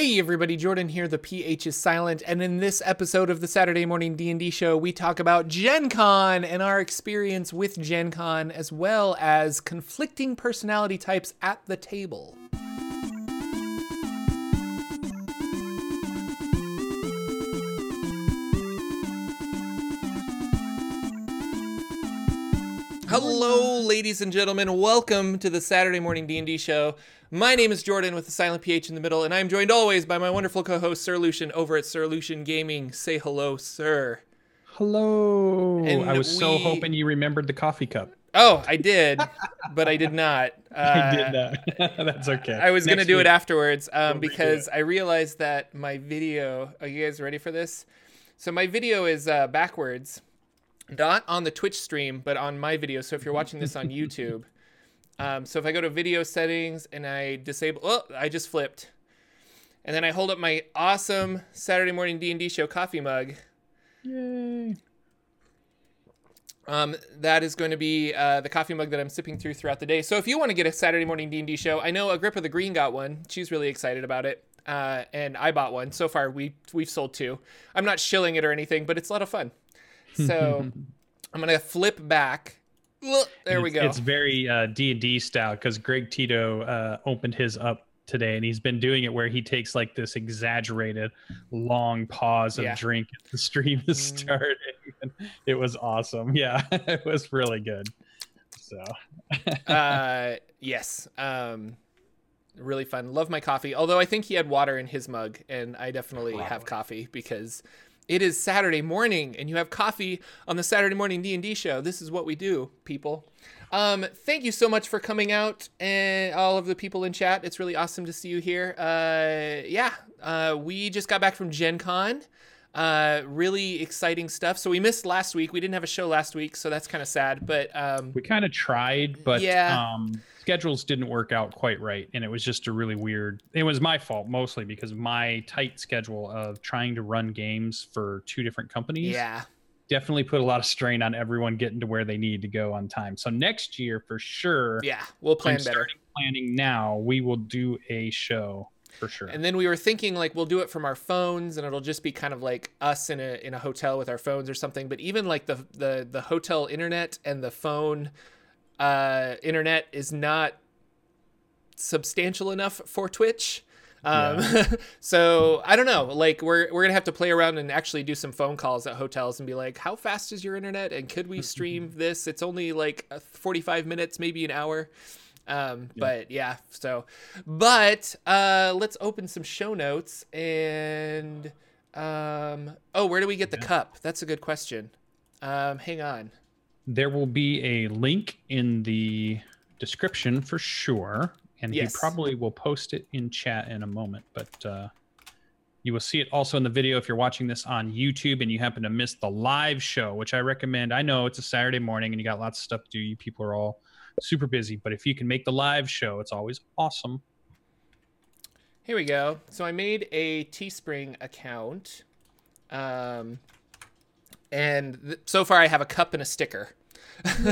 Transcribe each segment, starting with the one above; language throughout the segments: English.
Hey everybody, Jordan here. The PH is silent, and in this episode of the Saturday Morning D&D show, we talk about Gen Con and our experience with Gen Con as well as conflicting personality types at the table. Hello, ladies and gentlemen. Welcome to the Saturday Morning D&D show. My name is Jordan with the silent PH in the middle, and I'm joined always by my wonderful co-host Sir Lucian over at Sir Lucian Gaming. Say hello, sir. Hello. And I was so hoping you remembered the coffee cup. Oh, I did, but I did not. Uh, I did not. That's okay. I was gonna Next do it afterwards um, We'll because I realized that my video. Are you guys ready for this? So my video is uh, backwards, not on the Twitch stream, but on my video. So if you're watching this on YouTube, um, so if I go to video settings and I disable, oh, I just flipped, and then I hold up my awesome Saturday morning D and D show coffee mug. Yay. Um, that is going to be uh, the coffee mug that I'm sipping through throughout the day. So if you want to get a Saturday morning D&D show, I know Agrippa the Green got one. She's really excited about it. Uh, and I bought one. So far, we we've sold two. I'm not shilling it or anything, but it's a lot of fun. So I'm gonna flip back. There we go. It's very uh, D&D style because Greg Tito uh, opened his up today and he's been doing it where he takes like this exaggerated long pause of Yeah. drink as the stream is Mm. starting. And it was awesome. Yeah, it was really good. So uh, yes. Um, really fun. Love my coffee. Although I think he had water in his mug, and I definitely have coffee because it is Saturday morning, and you have coffee on the Saturday morning D and D show. This is what we do, people. Um, thank you so much for coming out, and all of the people in chat. It's really awesome to see you here. Uh, yeah, uh, we just got back from Gen Con. Uh, really exciting stuff. So we missed last week. We didn't have a show last week, so that's kind of sad. But um, we kind of tried, but Yeah. um, schedules didn't work out quite right, and it was just a really weird. It was my fault mostly because my tight schedule of trying to run games for two different companies yeah. definitely put a lot of strain on everyone getting to where they need to go on time. So next year, for sure, Yeah, we'll plan I'm better. planning now. We will do a show for sure. And then we were thinking like we'll do it from our phones and it'll just be kind of like us in a in a hotel with our phones or something. But even like the the the hotel internet and the phone uh internet is not substantial enough for Twitch. Um, so I don't know. Like we're we're gonna have to play around and actually do some phone calls at hotels and be like, how fast is your internet? And could we stream this? It's only like uh, 45 minutes, maybe an hour. Um, but yeah, so, but, uh, let's open some show notes and, um, oh, where do we get the cup? That's a good question. Um, hang on. There will be a link in the description for sure, and Yes. he probably will post it in chat in a moment. But uh, you will see it also in the video if you're watching this on YouTube and you happen to miss the live show, which I recommend. I know it's a Saturday morning and you got lots of stuff to do. You people are all super busy, but if you can make the live show, it's always awesome. Here we go. So I made a Teespring account. Um, and th- so far I have a cup and a sticker.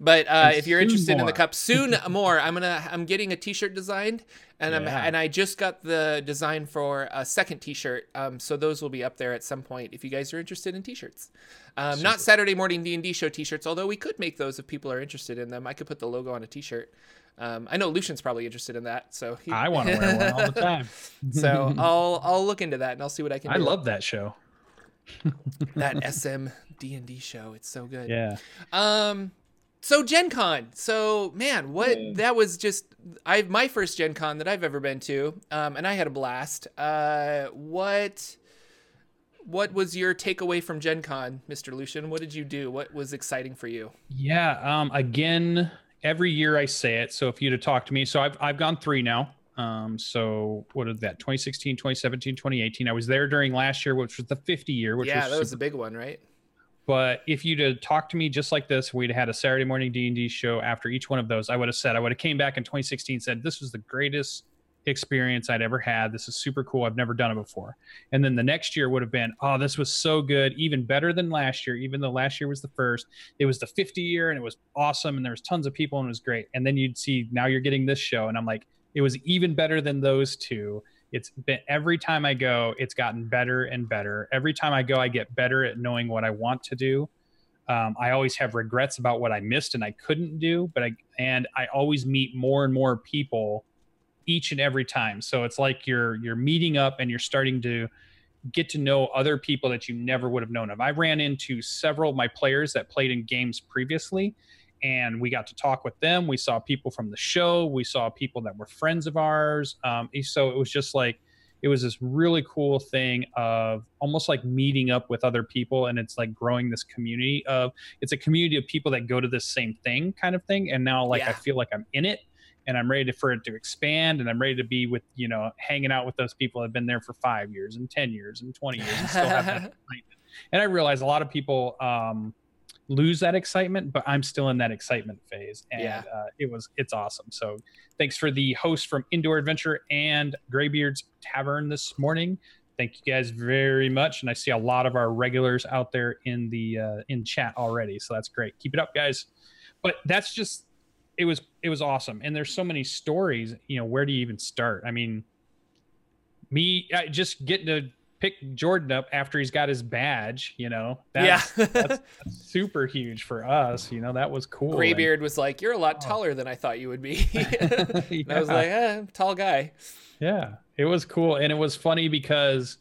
but uh, if you're soon interested in the cup, soon more. I'm gonna I'm getting a T-shirt designed, and I'm and I just got the design for a second T-shirt. Um, so those will be up there at some point if you guys are interested in T-shirts. Um, not Saturday morning D and D show T-shirts, although we could make those if people are interested in them. I could put the logo on a T-shirt. Um, I know Lucian's probably interested in that, so he, I want to wear one all the time. so I'll I'll look into that and I'll see what I can. I do. love that show. That SM D and D show. It's so good. Yeah. Um, so Gen Con. So man, what that was just I my first Gen Con that I've ever been to. Um, and I had a blast. Uh, what what was your takeaway from Gen Con, Mr. Lucian? What did you do? What was exciting for you? Yeah. Um, again, every year I say it. So if you'd have talked to me, so I've, I've gone three now. Um, so what is that? 2016, 2017, 2018. I was there during last year, which was the 50 year, which yeah, was, that was a super- big one, right? but if you'd have talked to me just like this, we'd had a Saturday morning D and D show after each one of those. I would have said, I would have came back in 2016 said, this was the greatest experience I'd ever had. This is super cool. I've never done it before. And then the next year would have been, oh, this was so good, even better than last year, even though last year was the first. It was the 50 year and it was awesome and there was tons of people and it was great. And then you'd see now you're getting this show and I'm like, it was even better than those two. It's been every time I go, it's gotten better and better. Every time I go, I get better at knowing what I want to do. Um, I always have regrets about what I missed and I couldn't do, but I and I always meet more and more people each and every time. So it's like you're you're meeting up and you're starting to get to know other people that you never would have known of. I ran into several of my players that played in games previously and we got to talk with them. We saw people from the show. We saw people that were friends of ours. Um, so it was just like it was this really cool thing of almost like meeting up with other people, and it's like growing this community of it's a community of people that go to this same thing kind of thing. And now like yeah. I feel like I'm in it. And I'm ready to, for it to expand, and I'm ready to be with you know hanging out with those people that have been there for five years and ten years and twenty years and still have that And I realize a lot of people um, lose that excitement, but I'm still in that excitement phase, and yeah. uh, it was it's awesome. So thanks for the host from Indoor Adventure and Graybeard's Tavern this morning. Thank you guys very much, and I see a lot of our regulars out there in the uh, in chat already, so that's great. Keep it up, guys. But that's just it was it was awesome, and there's so many stories. You know, where do you even start? I mean, me I just getting to pick Jordan up after he's got his badge, you know. That's, yeah. that's, that's, super huge for us. You know, that was cool. Graybeard was like, You're a lot oh. taller than I thought you would be. yeah. I was like, eh, tall guy. Yeah. It was cool. And it was funny because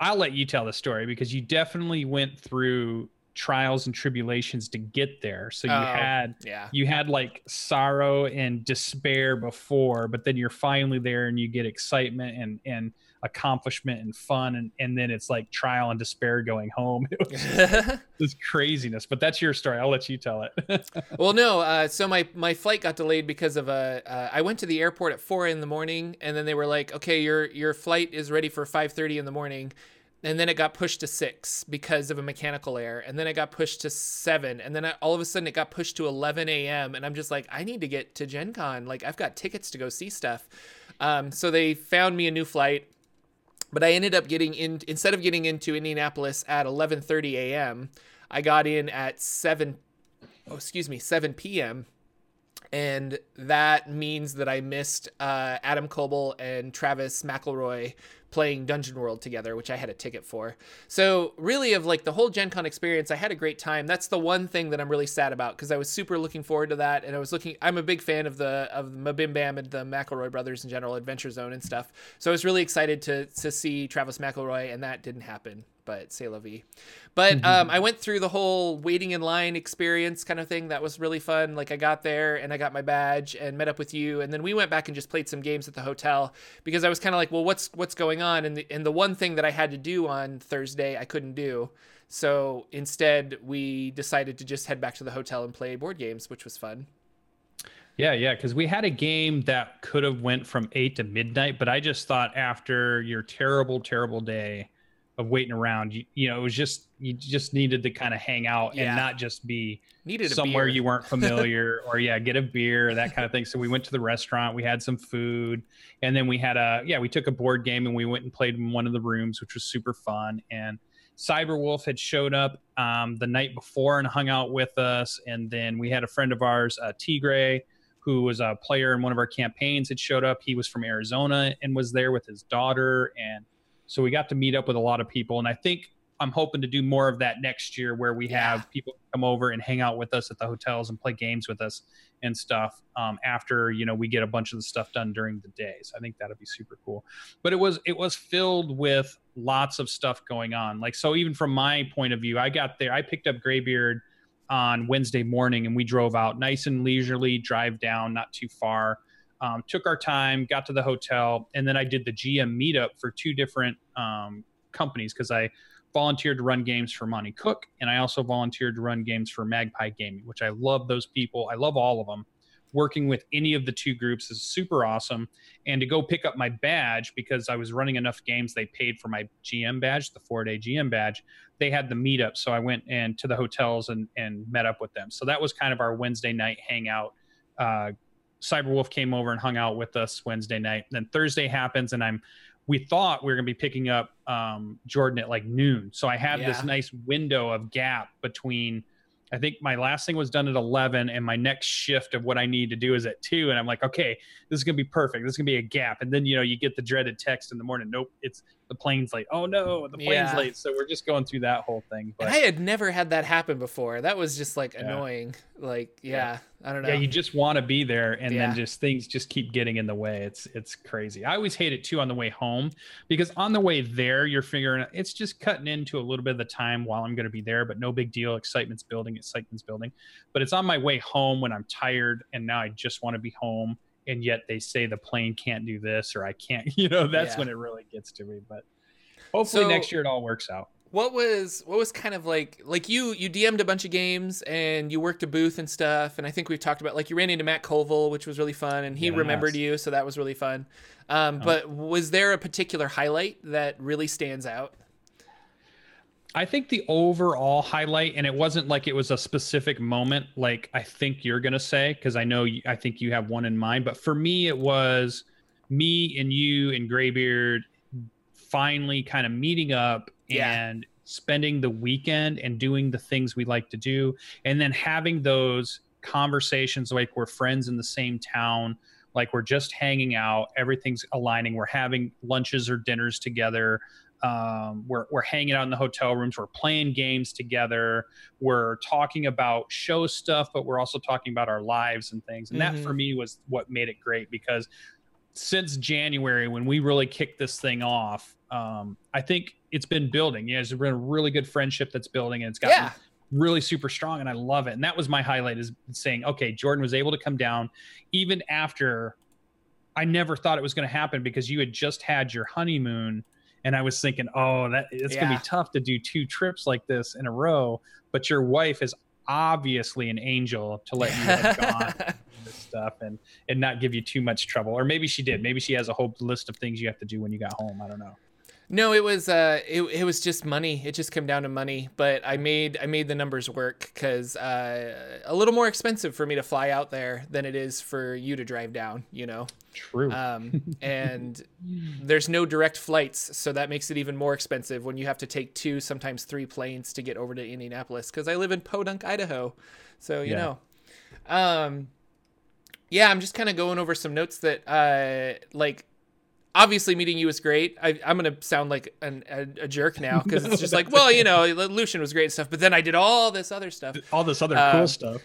I'll let you tell the story because you definitely went through trials and tribulations to get there. So you oh, had yeah. you had like sorrow and despair before, but then you're finally there and you get excitement and and accomplishment and fun and, and then it's like trial and despair going home. It was this craziness but that's your story. I'll let you tell it. Well no uh, so my my flight got delayed because of a uh, i went to the airport at four in the morning and then they were like okay your your flight is ready for 5.30 in the morning and then it got pushed to six because of a mechanical error and then it got pushed to seven and then all of a sudden it got pushed to 11 a.m and i'm just like i need to get to gen con. Like i've got tickets to go see stuff. Um, so they found me a new flight but I ended up getting in instead of getting into Indianapolis at 11:30 a.m. I got in at 7 oh, excuse me, 7 p.m. And that means that I missed uh, Adam Koebel and Travis McElroy playing Dungeon World together, which I had a ticket for. So really, of like the whole Gen Con experience, I had a great time. That's the one thing that I'm really sad about because I was super looking forward to that, and I was looking. I'm a big fan of the of MBMBaM and the McElroy brothers in general, Adventure Zone and stuff. So I was really excited to to see Travis McElroy, and that didn't happen but say la vie. But mm-hmm. um, I went through the whole waiting in line experience kind of thing. That was really fun. Like I got there and I got my badge and met up with you, and then we went back and just played some games at the hotel because I was kind of like, well, what's what's going on? And the and the one thing that I had to do on Thursday I couldn't do. So instead, we decided to just head back to the hotel and play board games, which was fun. Yeah, yeah, because we had a game that could have went from eight to midnight, but I just thought after your terrible, terrible day, of waiting around. You, you know, it was just you just needed to kind of hang out yeah. and not just be needed somewhere you weren't familiar or yeah, get a beer that kind of thing. So we went to the restaurant, we had some food, and then we had a yeah, we took a board game and we went and played in one of the rooms, which was super fun. And Cyberwolf had showed up um, the night before and hung out with us, and then we had a friend of ours, uh, Tigray who was a player in one of our campaigns had showed up he was from arizona and was there with his daughter and so we got to meet up with a lot of people, and I think I'm hoping to do more of that next year, where we yeah. have people come over and hang out with us at the hotels and play games with us and stuff. Um, after you know we get a bunch of the stuff done during the day, so I think that'd be super cool. But it was it was filled with lots of stuff going on. Like so, even from my point of view, I got there, I picked up Graybeard on Wednesday morning, and we drove out nice and leisurely, drive down, not too far um, took our time, got to the hotel, and then I did the GM meetup for two different um, companies because I volunteered to run games for Monte Cook, and I also volunteered to run games for Magpie Gaming, which I love those people. I love all of them. Working with any of the two groups is super awesome. And to go pick up my badge because I was running enough games, they paid for my GM badge, the four day GM badge. They had the meetup, so I went and to the hotels and and met up with them. So that was kind of our Wednesday night hangout. Uh, Cyberwolf came over and hung out with us Wednesday night. Then Thursday happens, and I'm we thought we were going to be picking up um, Jordan at like noon. So I had yeah. this nice window of gap between I think my last thing was done at 11, and my next shift of what I need to do is at two. And I'm like, okay, this is gonna be perfect. This is gonna be a gap. And then you know you get the dreaded text in the morning. Nope, it's the plane's late. Oh no, the plane's Yeah. late. So we're just going through that whole thing. But And I had never had that happen before. That was just like Yeah. annoying. Like, yeah, I don't know. yeah, you just want to be there, and Yeah. then just things just keep getting in the way. It's it's crazy. I always hate it too on the way home because on the way there you're figuring it's just cutting into a little bit of the time while I'm going to be there, but no big deal. Excitement's building, excitement's building. But it's on my way home when I'm tired and now I just want to be home, and yet they say the plane can't do this or I can't. You know, that's Yeah. when it really gets to me. But hopefully So- next year it all works out. what was what was kind of like like you you DM'd a bunch of games and you worked a booth and stuff and I think we've talked about like you ran into Matt Colville which was really fun and he Yes. remembered you so that was really fun. Um, Oh. but was there a particular highlight that really stands out? I think the overall highlight, and it wasn't like it was a specific moment, like I think you're gonna say, because I know you, I think you have one in mind. But for me, it was me and you and Graybeard finally kind of meeting up Yeah. and spending the weekend and doing the things we like to do, and then having those conversations like we're friends in the same town, like we're just hanging out, everything's aligning, we're having lunches or dinners together um, we're, we're hanging out in the hotel rooms we're playing games together we're talking about show stuff but we're also talking about our lives and things and that Mhm. for me was what made it great because since january when we really kicked this thing off um, i think it's been building yeah there's been a really good friendship that's building and it's gotten Yeah. really super strong and i love it and that was my highlight is saying okay jordan was able to come down even after i never thought it was going to happen because you had just had your honeymoon and i was thinking oh that it's going to be tough to do two trips like this in a row but your wife is obviously an angel to let you have gone and this stuff and and not give you too much trouble. Or maybe she did. Maybe she has a whole list of things you have to do when you got home. I don't know No, it was uh, it, it was just money. It just came down to money. But I made I made the numbers work because uh, a little more expensive for me to fly out there than it is for you to drive down. You know, true um, and there's no direct flights, so that makes it even more expensive when you have to take two, sometimes three planes to get over to Indianapolis. Because I live in Podunk, Idaho, so you Yeah. know. Um, yeah, I'm just kind of going over some notes that uh, like obviously meeting you was great. I, I'm gonna sound like an, a, a jerk now because it's just like, well, you know, Lucian was great and stuff, but then I did all this other stuff. all this other Um, cool stuff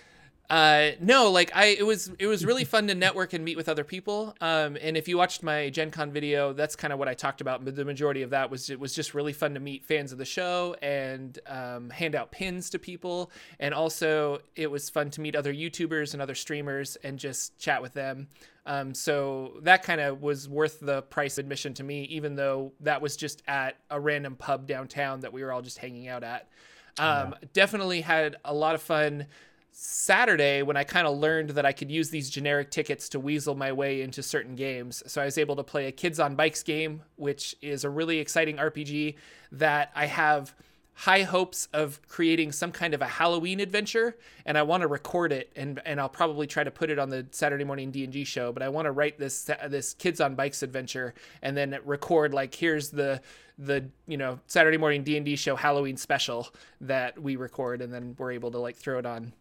Uh, no, like I, it was, it was really fun to network and meet with other people. Um, and if you watched my Gen Con video, that's kind of what I talked about. But the majority of that was, it was just really fun to meet fans of the show and, um, hand out pins to people. And also it was fun to meet other YouTubers and other streamers and just chat with them. Um, so that kind of was worth the price of admission to me, even though that was just at a random pub downtown that we were all just hanging out at. Um, Definitely had a lot of fun Saturday when I kind of learned that I could use these generic tickets to weasel my way into certain games. So I was able to play a Kids on Bikes game, which is a really exciting RPG that I have high hopes of creating some kind of a Halloween adventure and I want to record it and and I'll probably try to put it on the Saturday morning D&D show but I want to write this this kids on bikes adventure and then record like here's the the you know Saturday morning D&D show Halloween special that we record and then we're able to like throw it on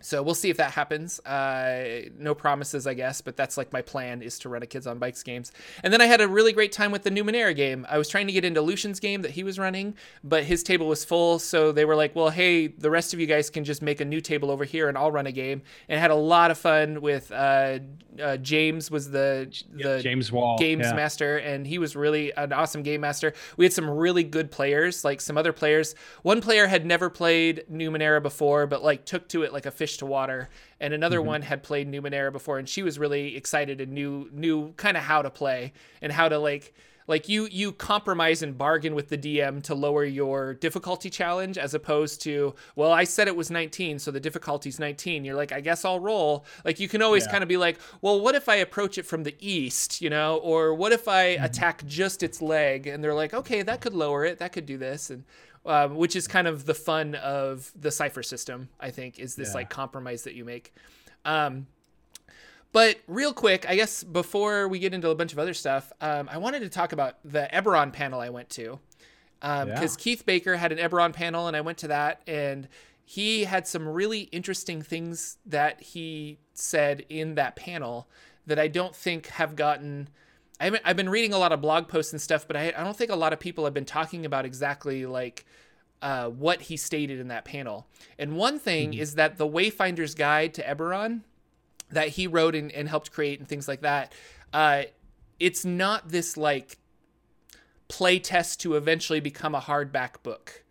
so we'll see if that happens. Uh, no promises, I guess, but that's like my plan is to run a Kids on Bikes games. And then I had a really great time with the Numenera game. I was trying to get into Lucian's game that he was running, but his table was full. So they were like, well, hey, the rest of you guys can just make a new table over here and I'll run a game. And I had a lot of fun with uh, uh, James was the, the james wall games yeah. master and he was really an awesome game master we had some really good players like some other players one player had never played numenera before but like took to it like a fish to water. And another mm-hmm. one had played numenera before and she was really excited and knew knew kind of how to play and how to like like you you compromise and bargain with the DM to lower your difficulty challenge as opposed to well I said it was 19 so the difficulty's 19 you're like I guess I'll roll. Like you can always Yeah. kind of be like well what if I approach it from the east you know? Or what if I attack just its leg? And they're like okay that could lower it that could do this. And um, which is kind of the fun of the cipher system I think is this Yeah. like compromise that you make. Um, but real quick, I guess before we get into a bunch of other stuff, um, I wanted to talk about the Eberron panel I went to. Because Yeah. Keith Baker had an Eberron panel, and I went to that, and he had some really interesting things that he said in that panel that I don't think have gotten. I have been reading a lot of blog posts and stuff, but I, I don't think a lot of people have been talking about exactly like uh, what he stated in that panel. And one thing mm-hmm. is that the Wayfinder's Guide to Eberron that he wrote and, and helped create and things like that, uh, it's not this like play test to eventually become a hardback book.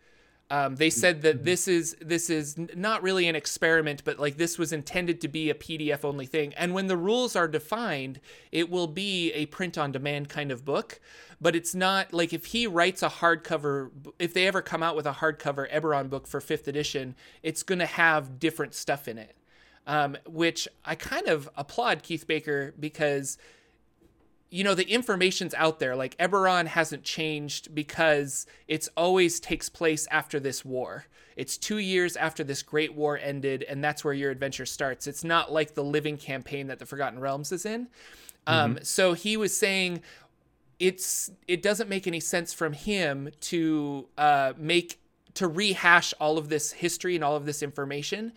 Um, they said that this is this is not really an experiment, but like this was intended to be a PDF only thing. And when the rules are defined, it will be a print on demand kind of book. But it's not like if he writes a hardcover, if they ever come out with a hardcover Eberron book for fifth edition, it's going to have different stuff in it. Um, which I kind of applaud Keith Baker because you know the information's out there. Like eberron hasn't changed because it's always takes place after this war. It's two years after this great war ended and that's where your adventure starts. It's not like the living campaign that the forgotten realms is in. Um, mm-hmm. um, so he was saying it's it doesn't make any sense from him to uh, make to rehash all of this history and all of this information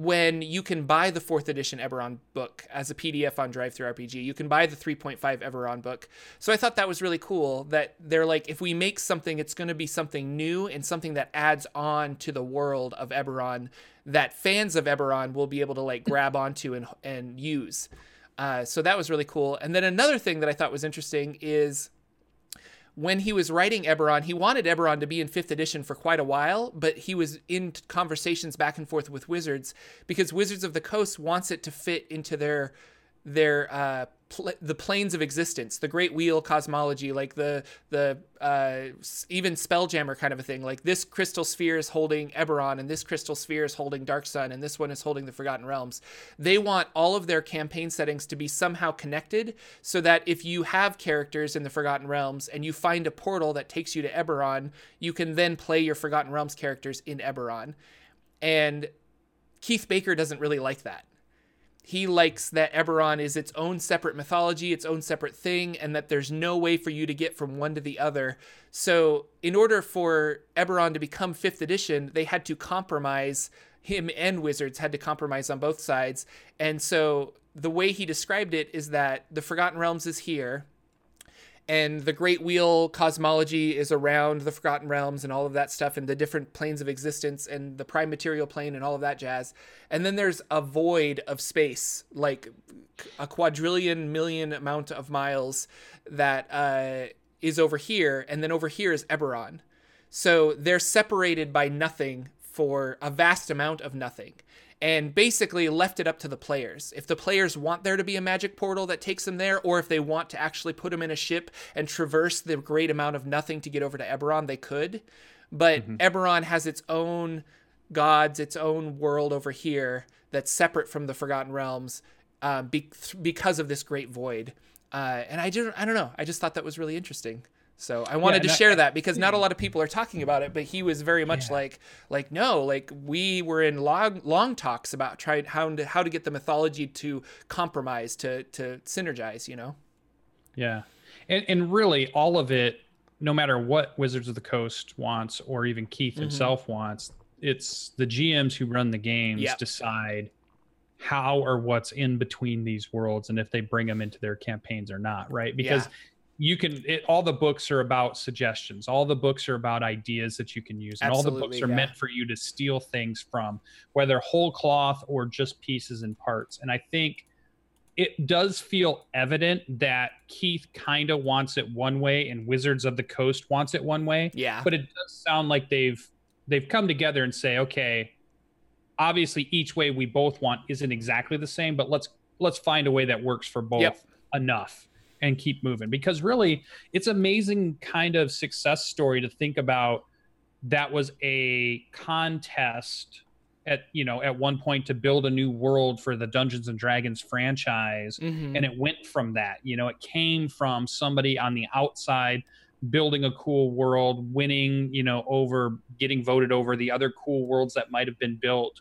when you can buy the fourth edition Eberron book as a PDF on DriveThruRPG. You can buy the 3.5 Eberron book. So I thought that was really cool that they're like, if we make something, it's going to be something new and something that adds on to the world of Eberron that fans of Eberron will be able to like grab onto and, and use. Uh, so that was really cool. And then another thing that I thought was interesting is when he was writing Eberron, he wanted Eberron to be in fifth edition for quite a while, but he was in conversations back and forth with Wizards because Wizards of the Coast wants it to fit into their their uh, pl- the planes of existence, the Great Wheel cosmology, like the the uh, even Spelljammer kind of a thing. Like this crystal sphere is holding Eberron, and this crystal sphere is holding Dark Sun, and this one is holding the Forgotten Realms. They want all of their campaign settings to be somehow connected, so that if you have characters in the Forgotten Realms and you find a portal that takes you to Eberron, you can then play your Forgotten Realms characters in Eberron. And Keith Baker doesn't really like that he likes that Eberron is its own separate mythology, its own separate thing, and that there's no way for you to get from one to the other. So, in order for Eberron to become 5th edition, they had to compromise. Him and Wizards had to compromise on both sides. And so, the way he described it is that the Forgotten Realms is here, and the Great Wheel cosmology is around the Forgotten Realms and all of that stuff, and the different planes of existence, and the prime material plane, and all of that jazz. And then there's a void of space, like a quadrillion million amount of miles that uh, is over here, and then over here is Eberron. So they're separated by nothing for a vast amount of nothing and basically left it up to the players. If the players want there to be a magic portal that takes them there, or if they want to actually put them in a ship and traverse the great amount of nothing to get over to Eberron, they could. But mm-hmm. Eberron has its own gods, its own world over here that's separate from the Forgotten Realms um, be- because of this great void. Uh, and I just, I don't know. I just thought that was really interesting. So I wanted yeah, to share that because not a lot of people are talking about it, but he was very much yeah. like like no, like we were in long long talks about trying how to how to get the mythology to compromise to to synergize, you know. Yeah. And and really all of it no matter what Wizards of the Coast wants or even Keith mm-hmm. himself wants, it's the GMs who run the games yep. decide how or what's in between these worlds and if they bring them into their campaigns or not, right? Because yeah you can it, all the books are about suggestions. All the books are about ideas that you can use and Absolutely, all the books are yeah. meant for you to steal things from whether whole cloth or just pieces and parts. And i think it does feel evident that keith kind of wants it one way and wizards of the coast wants it one way. Yeah. But it does sound like they've they've come together and say okay obviously each way we both want isn't exactly the same but let's let's find a way that works for both yep. enough and keep moving. Because really it's amazing kind of success story to think about that was a contest at you know at one point to build a new world for the Dungeons and Dragons franchise. Mm-hmm. and it went from that. You know it came from somebody on the outside building a cool world winning you know over getting voted over the other cool worlds that might have been built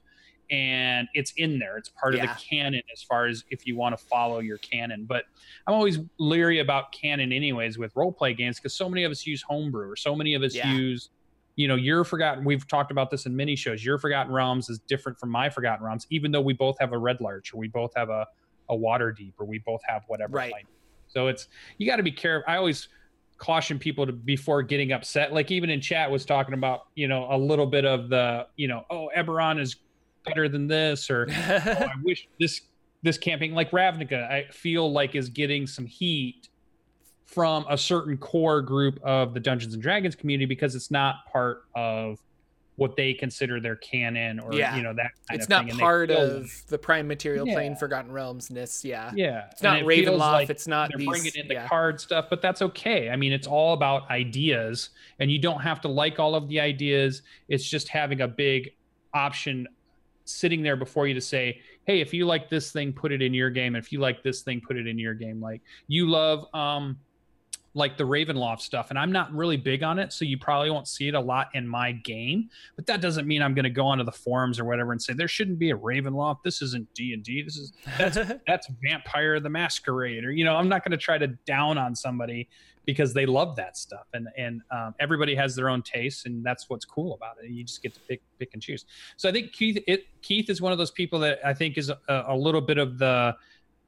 and it's in there. It's part yeah. of the canon as far as if you want to follow your canon. But I'm always leery about canon, anyways, with role play games because so many of us use homebrew or so many of us yeah. use, you know, your Forgotten, we've talked about this in many shows. Your Forgotten Realms is different from my Forgotten Realms, even though we both have a Red Larch or we both have a, a Waterdeep or we both have whatever. Right. So it's, you got to be careful. I always caution people to before getting upset. Like even in chat was talking about, you know, a little bit of the, you know, oh, Eberron is better than this, or oh, I wish this this camping like Ravnica, I feel like is getting some heat from a certain core group of the Dungeons and Dragons community because it's not part of what they consider their canon or yeah. you know that it's not part of the prime material yeah. plane forgotten realms ness yeah yeah it's not it ravenloft like it's not they're these, bringing in the yeah. card stuff but that's okay i mean it's all about ideas and you don't have to like all of the ideas it's just having a big option sitting there before you to say hey if you like this thing put it in your game if you like this thing put it in your game like you love um like the Ravenloft stuff, and I'm not really big on it, so you probably won't see it a lot in my game. But that doesn't mean I'm going to go onto the forums or whatever and say there shouldn't be a Ravenloft. This isn't D and D. This is that's that's Vampire the Masquerade, or you know, I'm not going to try to down on somebody because they love that stuff, and and um, everybody has their own tastes, and that's what's cool about it. You just get to pick pick and choose. So I think Keith it, Keith is one of those people that I think is a, a little bit of the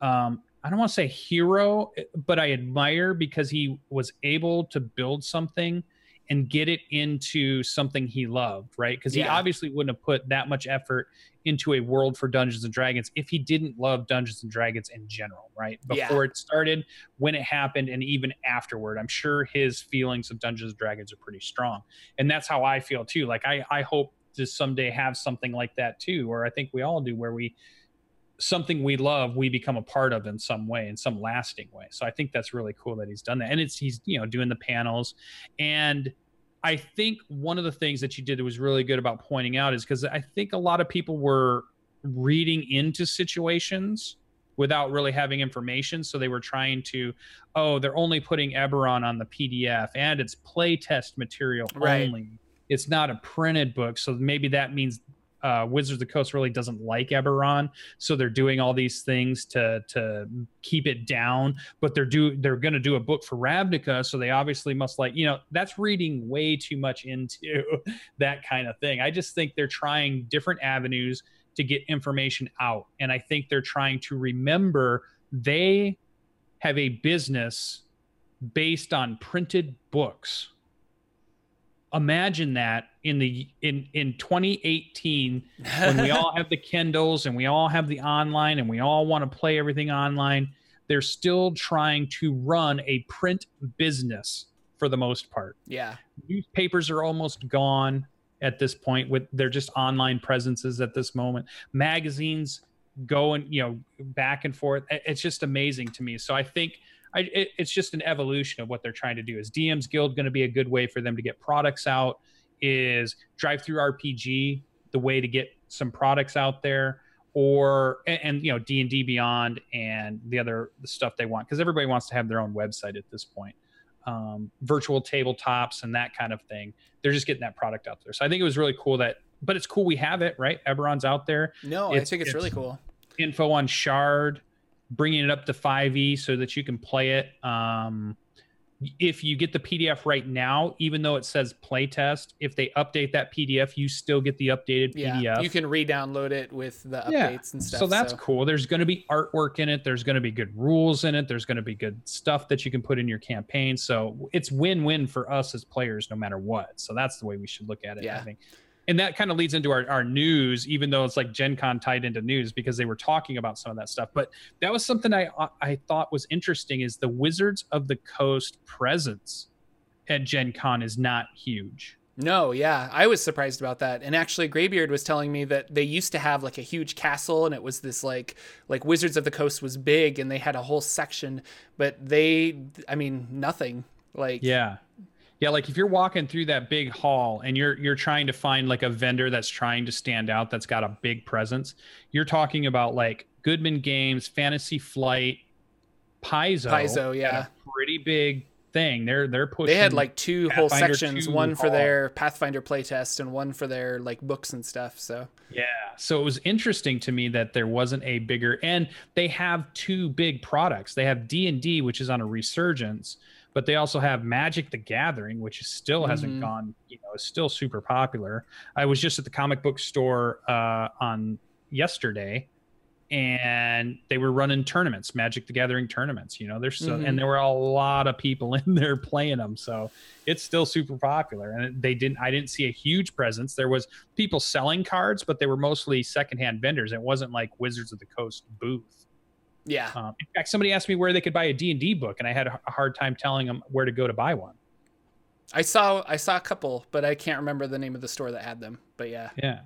um, I don't want to say hero, but I admire because he was able to build something and get it into something he loved, right? Because yeah. he obviously wouldn't have put that much effort into a world for Dungeons and Dragons if he didn't love Dungeons and Dragons in general, right? Before yeah. it started, when it happened, and even afterward. I'm sure his feelings of Dungeons and Dragons are pretty strong. And that's how I feel too. Like I, I hope to someday have something like that too, or I think we all do, where we something we love we become a part of in some way in some lasting way. So i think that's really cool that he's done that. And it's he's you know doing the panels. And i think one of the things that you did that was really good about pointing out is because i think a lot of people were reading into situations without really having information. So they were trying to oh they're only putting eberron on the pdf and it's playtest material right. only. It's not a printed book. So maybe that means uh, Wizards of the Coast really doesn't like Eberron, so they're doing all these things to to keep it down. But they're do they're going to do a book for Ravnica, so they obviously must like you know that's reading way too much into that kind of thing. I just think they're trying different avenues to get information out, and I think they're trying to remember they have a business based on printed books imagine that in the in in 2018 when we all have the kindles and we all have the online and we all want to play everything online they're still trying to run a print business for the most part. Yeah. Newspapers are almost gone at this point with they're just online presences at this moment. Magazines going you know back and forth it's just amazing to me. So i think I, it, it's just an evolution of what they're trying to do. Is DM's Guild going to be a good way for them to get products out? Is DriveThruRPG the way to get some products out there? Or and, and you know D and D Beyond and the other the stuff they want because everybody wants to have their own website at this point. Um, virtual tabletops and that kind of thing. They're just getting that product out there. So I think it was really cool that, but it's cool we have it, right? Eberron's out there. No, it's, I think it's, it's, really cool. Info on Shard bringing it up to 5e so that you can play it. Um, if you get the PDF right now, even though it says playtest, if they update that PDF, you still get the updated PDF. Yeah, you can re-download it with the updates yeah. and stuff. So that's so. cool. There's going to be artwork in it. There's going to be good rules in it. There's going to be good stuff that you can put in your campaign. So it's win-win for us as players, no matter what. So that's the way we should look at it. Yeah. I think and that kind of leads into our, our news, even though it's like Gen Con tied into news because they were talking about some of that stuff. But that was something I I thought was interesting is the Wizards of the Coast presence at Gen Con is not huge. No, yeah, I was surprised about that. And actually, Graybeard was telling me that they used to have like a huge castle, and it was this like like Wizards of the Coast was big, and they had a whole section. But they, I mean, nothing. Like yeah, yeah, like if you're walking through that big hall and you're you're trying to find like a vendor that's trying to stand out that's got a big presence, you're talking about like Goodman Games, Fantasy Flight, Paizo. Paizo, yeah. Pretty big thing. They're they're pushing. They had like two Pathfinder whole sections, one for their Pathfinder playtest and one for their like books and stuff. So yeah, so it was interesting to me that there wasn't a bigger, and they have two big products. They have D and D, which is on a resurgence, but they also have Magic the Gathering, which still hasn't Mhm. gone, you know, is still super popular. I was just at the comic book store uh, on yesterday and they were running tournaments, Magic the Gathering tournaments, you know, there's so, Mhm. and there were a lot of people in there playing them. So it's still super popular. And they didn't, I didn't see a huge presence. There was people selling cards, but they were mostly secondhand vendors. It wasn't like Wizards of the Coast booth. Yeah. Um, in fact, somebody asked me where they could buy a D&D book, and I had a hard time telling them where to go to buy one. I saw I saw a couple, but I can't remember the name of the store that had them. But yeah. Yeah.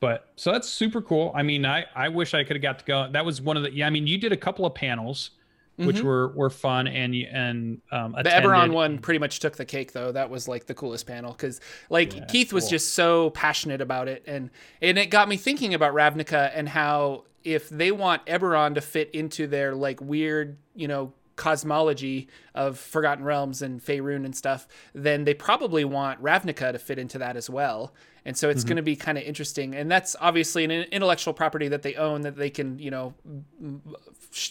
But so that's super cool. I mean, I, I wish I could have got to go. That was one of the, yeah, I mean, you did a couple of panels, which Mhm. were, were fun and, and, um, The attended. Eberron one pretty much took the cake though. That was like the coolest panel because like Yeah, Keith was just so passionate about it and and it got me thinking about Ravnica and how if they want Eberron to fit into their like weird, you know, cosmology of Forgotten Realms and Faerun and stuff, then they probably want Ravnica to fit into that as well. And so it's Mm-hmm. going to be kind of interesting. And that's obviously an intellectual property that they own that they can, you know,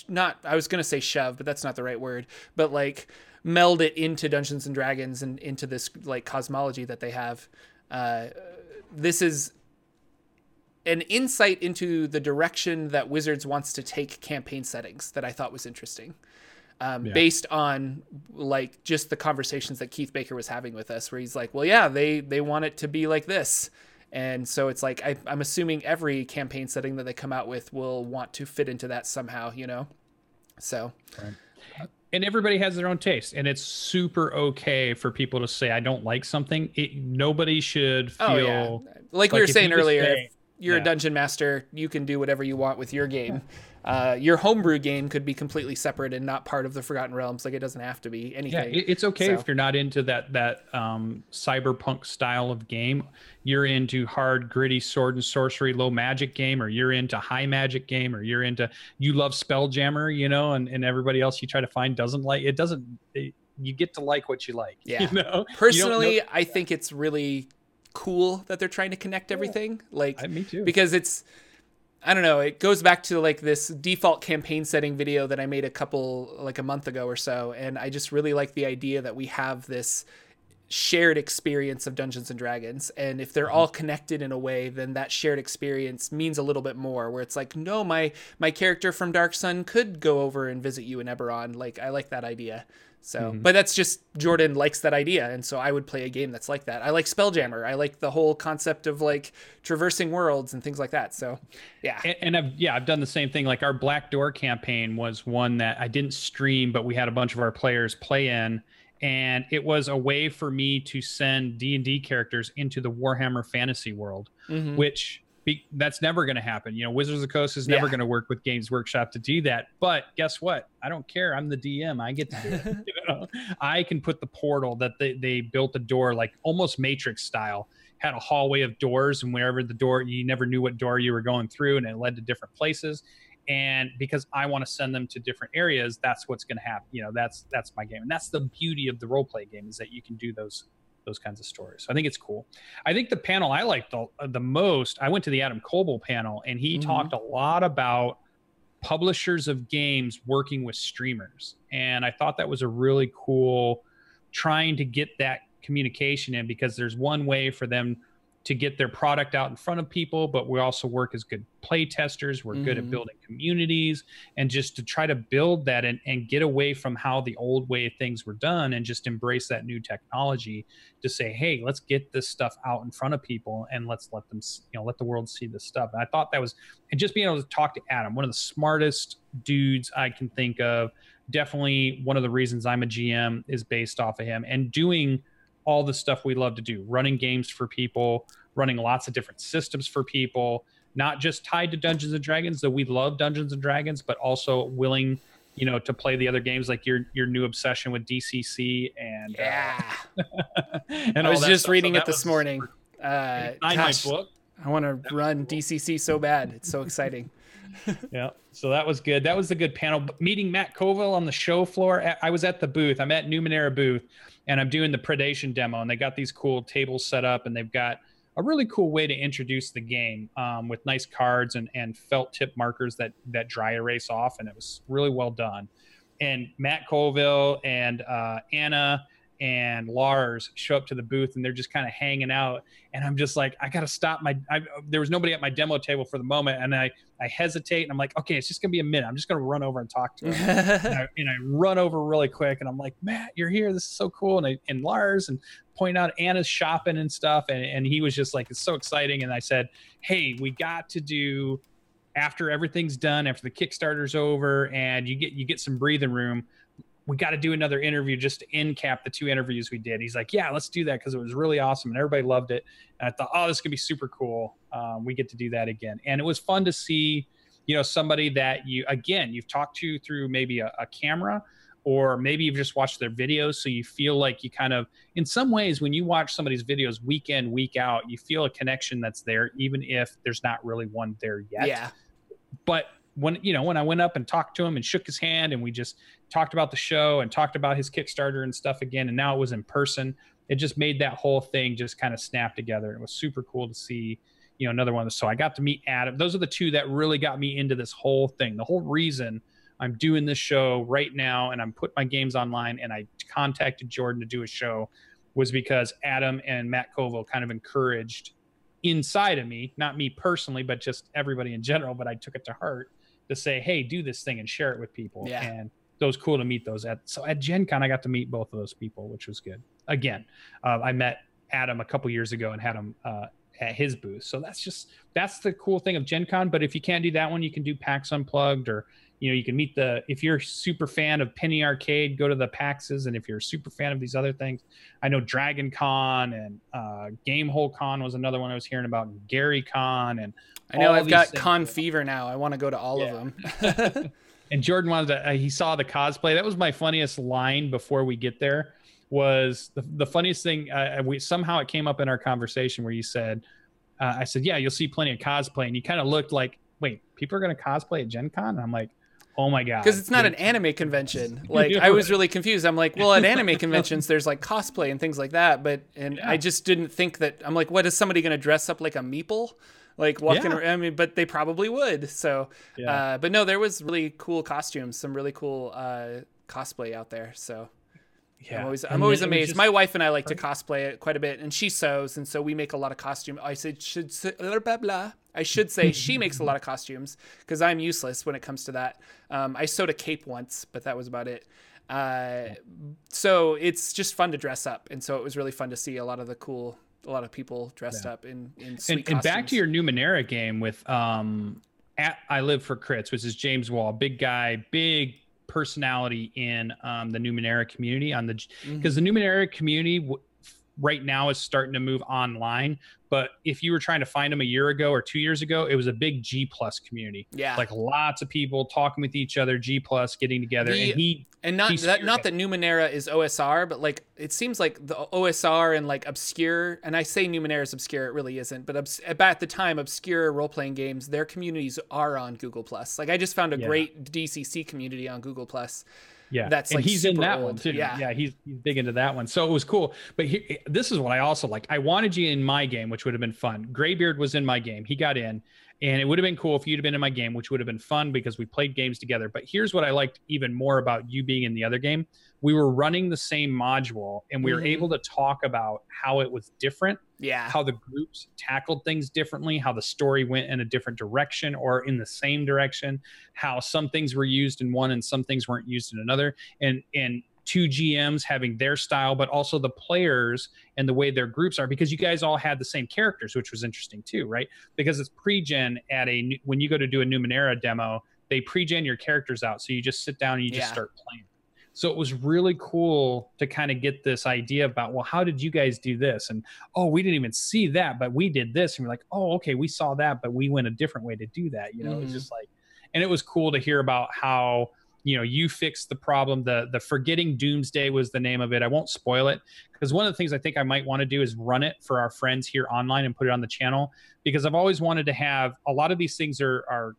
not I was gonna say shove, but that's not the right word. But like meld it into Dungeons and Dragons and into this like cosmology that they have. Uh, this is an insight into the direction that Wizards wants to take campaign settings that I thought was interesting. Um, Yeah. based on like just the conversations that Keith Baker was having with us, where he's like, "Well, yeah, they they want it to be like this," and so it's like I, I'm assuming every campaign setting that they come out with will want to fit into that somehow, you know. So and everybody has their own taste and it's super okay for people to say, I don't like something. It, nobody should feel Oh yeah, like, we were saying earlier, say- you're yeah. a dungeon master, you can do whatever you want with your game. Uh, your homebrew game could be completely separate and not part of the Forgotten Realms. Like it doesn't have to be anything. it, it's okay So- if you're not into that that um, cyberpunk style of game. You're into hard, gritty sword and sorcery, low magic game, or you're into high magic game, or you're into you love Spelljammer, you know, and, and everybody else you try to find doesn't like it. Doesn't it, you get to like what you like? Yeah. You know, You Personally, know- I think it's really cool that they're trying to connect everything. Like I, me too. because it's I don't know, it goes back to like this default campaign setting video that I made a couple like a month ago or so and I just really like the idea that we have this shared experience of Dungeons and Dragons and if they're mm-hmm. all connected in a way then that shared experience means a little bit more where it's like no my my character from Dark Sun could go over and visit you in Eberron like I like that idea so but that's just Jordan likes that idea and so I would play a game that's like that. I like Spelljammer. I like the whole concept of like traversing worlds and things like that. So yeah. And, and I've yeah, I've done the same thing. Like our Black Door campaign was one that I didn't stream, but we had a bunch of our players play in, and it was a way for me to send D and D characters into the Warhammer fantasy world, Mhm. which be, that's never going to happen. You know, Wizards of the Coast is never Yeah. going to work with Games Workshop to do that. But guess what? I don't care. I'm the DM. I get to do it. you know? I can put the portal that they, they built a door like almost Matrix style, had a hallway of doors, and wherever the door, you never knew what door you were going through, and it led to different places. And because I want to send them to different areas, that's what's going to happen. You know, that's that's my game, and that's the beauty of the role play game is that you can do those those kinds of stories. So I think it's cool. I think the panel I liked the, the most, I went to the Adam Koebel panel and he Mhm. talked a lot about publishers of games working with streamers. And I thought that was a really cool trying to get that communication in because there's one way for them to get their product out in front of people, but we also work as good play testers. We're good at Mhm. building communities and just to try to build that and, and get away from how the old way things were done and just embrace that new technology to say, hey, let's get this stuff out in front of people and let's let them, you know, let the world see this stuff. And I thought that was, and just being able to talk to Adam, one of the smartest dudes I can think of. Definitely one of the reasons I'm a GM is based off of him and doing all the stuff we love to do running games for people running lots of different systems for people not just tied to dungeons and dragons though we love dungeons and dragons but also willing you know to play the other games like your your new obsession with dcc and uh, yeah and I was just stuff. Reading that it this morning. super- uh gosh, my book? I want to run DCC so bad. It's so exciting. Yeah so that was good. That was a good panel. Meeting matt colville on the show floor. I- i was at the booth. I'm at numenera booth and i'm doing the predation demo and they got these cool tables set up and they've got a really cool way to introduce the game um, with nice cards and, and felt tip markers that that dry erase off and it was really well done. And Matt Colville and uh, Anna and Lars show up to the booth and they're just kind of hanging out. And I'm just like, I got to stop my, I, there was nobody at my demo table for the moment. And I, I hesitate and I'm like, okay, it's just gonna be a minute. I'm just gonna run over and talk to him. and, I, and, I, run over really quick and I'm like, Matt, you're here. This is so cool. And I, and Lars and point out Anna's shopping and stuff. And, and he was just like, it's so exciting. And I said, Hey, we got to do after everything's done, after the Kickstarter's over and you get, you get some breathing room we got to do another interview just to end cap the two interviews we did. He's like, yeah, let's do that because it was really awesome and everybody loved it. And I thought, oh, this could be super cool. Um, we get to do that again, and it was fun to see, you know, somebody that you again you've talked to through maybe a, a camera or maybe you've just watched their videos so you feel like you kind of in some ways when you watch somebody's videos week in week out you feel a connection that's there even if there's not really one there yet yeah but when you know when I went up and talked to him and shook his hand and we just talked about the show and talked about his Kickstarter and stuff again and now it was in person it just made that whole thing just kind of snap together. It was super cool to see you know another one. So I got to meet Adam. Those are the two that really got me into this whole thing. The whole reason I'm doing this show right now and I'm putting my games online and I contacted Jordan to do a show was because Adam and Matt Colville kind of encouraged inside of me, not me personally, but just everybody in general, but I took it to heart to say, hey, do this thing and share it with people. Yeah. And it was cool to meet those at so at Gen Con I got to meet both of those people, which was good. Again, uh, I met Adam a couple years ago and had him uh, at his booth. So that's just that's the cool thing of Gen Con. But if you can't do that one, you can do PAX Unplugged or you know you can meet the if you're a super fan of Penny Arcade, go to the PAXs, and if you're a super fan of these other things, I know Dragon Con and uh, Gamehole Con was another one I was hearing about, and Gary Con and I know I've got con fever now. I want to go to all yeah. of them. and Jordan wanted to. Uh, he saw the cosplay. That was my funniest line before we get there. Was the, the funniest thing? Uh, we somehow it came up in our conversation where you said, uh, "I said, yeah, you'll see plenty of cosplay," and you kind of looked like, "Wait, people are going to cosplay at Gen Con?" And I'm like, Oh my god! Because it's not an anime convention. Like I was really confused. I'm like, well, at anime conventions, there's like cosplay and things like that, but and yeah. I just didn't think that. I'm like, what is somebody going to dress up like a meeple? like walking yeah. around. I mean, but they probably would. So, yeah. uh, but no, there was really cool costumes, some really cool uh, cosplay out there. So, yeah, I'm always, I'm always amazed. Just... My wife and I like to cosplay it quite a bit, and she sews, and so we make a lot of costume. I said should say, blah blah. I should say she makes a lot of costumes because I'm useless when it comes to that. Um, I sewed a cape once, but that was about it. Uh, so it's just fun to dress up, and so it was really fun to see a lot of the cool a lot of people dressed yeah. up in in and, and, back to your Numenera game with um at I live for crits, which is James Wall, big guy, big personality in um, the Numenera community on the because mm-hmm. the Numenera community w- right now is starting to move online but if you were trying to find them a year ago or two years ago it was a big g plus community. Yeah. Like lots of people talking with each other g plus getting together the, and he and not that not that numenera is osr but like it seems like the osr and like obscure and i say numenera is obscure it really isn't but obs- at the time obscure role-playing games their communities are on google plus. Like i just found a yeah. great dcc community on google plus yeah, that's and like he's in that old. one too. Yeah, yeah, he's he's big into that one. So it was cool. But he, this is what I also like. I wanted you in my game, which would have been fun. Graybeard was in my game. He got in, and it would have been cool if you'd have been in my game, which would have been fun because we played games together. But here's what I liked even more about you being in the other game. We were running the same module and we mm-hmm. were able to talk about how it was different. Yeah. How the groups tackled things differently, how the story went in a different direction or in the same direction, how some things were used in one and some things weren't used in another. And and two GMs having their style, but also the players and the way their groups are, because you guys all had the same characters, which was interesting too, right? Because it's pre-gen at a when you go to do a Numenera demo, they pre-gen your characters out, so you just sit down and you just yeah. start playing. So it was really cool to kind of get this idea about, well, how did you guys do this? And oh, we didn't even see that, but we did this, and we're like, oh, okay, we saw that, but we went a different way to do that. You know, mm-hmm. it's just like, and it was cool to hear about how you know you fixed the problem the the forgetting doomsday was the name of it i won't spoil it because one of the things i think i might want to do is run it for our friends here online and put it on the channel because i've always wanted to have a lot of these things are are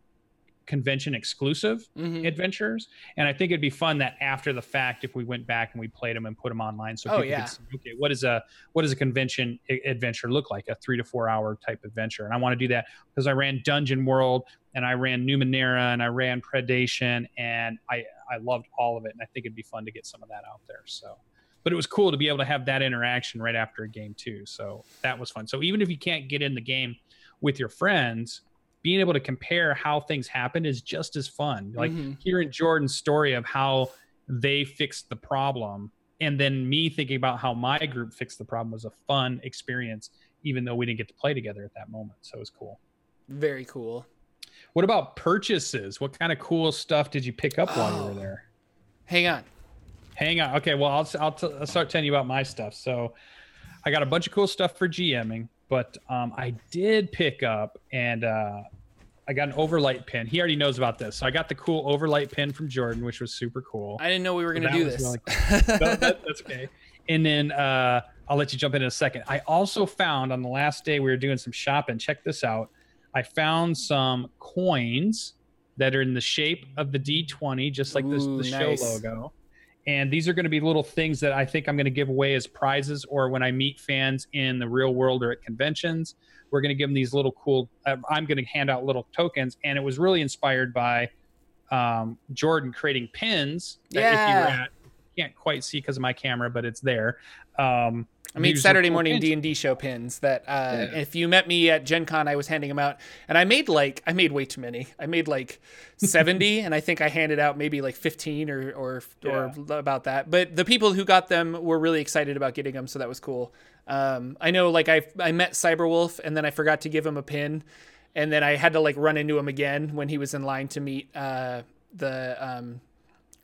convention exclusive Mhm. adventures. And I think it'd be fun that after the fact, if we went back and we played them and put them online, so Oh, people yeah. could see, okay, what is a what does a convention adventure look like? A three to four hour type adventure. And I want to do that because I ran Dungeon World and I ran Numenera and I ran Predation, and I I loved all of it. And I think it'd be fun to get some of that out there. So. But it was cool to be able to have that interaction right after a game too. So that was fun. So even if you can't get in the game with your friends, being able to compare how things happen is just as fun. Like Mhm. hearing Jordan's story of how they fixed the problem, and then me thinking about how my group fixed the problem was a fun experience, even though we didn't get to play together at that moment. So it was cool. Very cool. What about purchases? What kind of cool stuff did you pick up while you Oh. were there? Hang on. Hang on. Okay, well, I'll I'll, t- I'll start telling you about my stuff. So, I got a bunch of cool stuff for GMing, but um, I did pick up and uh, I got an overlight pin. He already knows about this, so I got the cool overlight pin from Jordan, which was super cool. I didn't know we were going to That do this. really No, that- that's okay. And then uh, I'll let you jump in in a second. I also found on the last day we were doing some shopping. Check this out. I found some coins that are in the shape of the D20, just like this, Ooh, the nice. show logo. And these are going to be little things that I think I'm going to give away as prizes, or when I meet fans in the real world or at conventions, we're going to give them these little cool. Uh, I'm going to hand out little tokens, and it was really inspired by um, Jordan creating pins. That if you were Yeah. at, can't quite see because of my camera, but it's there. Um, I are Saturday morning. D and D show pins that uh, Yeah. if you met me at Gen Con, I was handing them out, and I made like I made way too many. I made like seventy, and I think I handed out maybe like fifteen or or or about that. But the people who got them were really excited about getting them, so that was cool. Um, I know like I I met Cyberwolf, and then I forgot to give him a pin, and then I had to like run into him again when he was in line to meet uh, the um,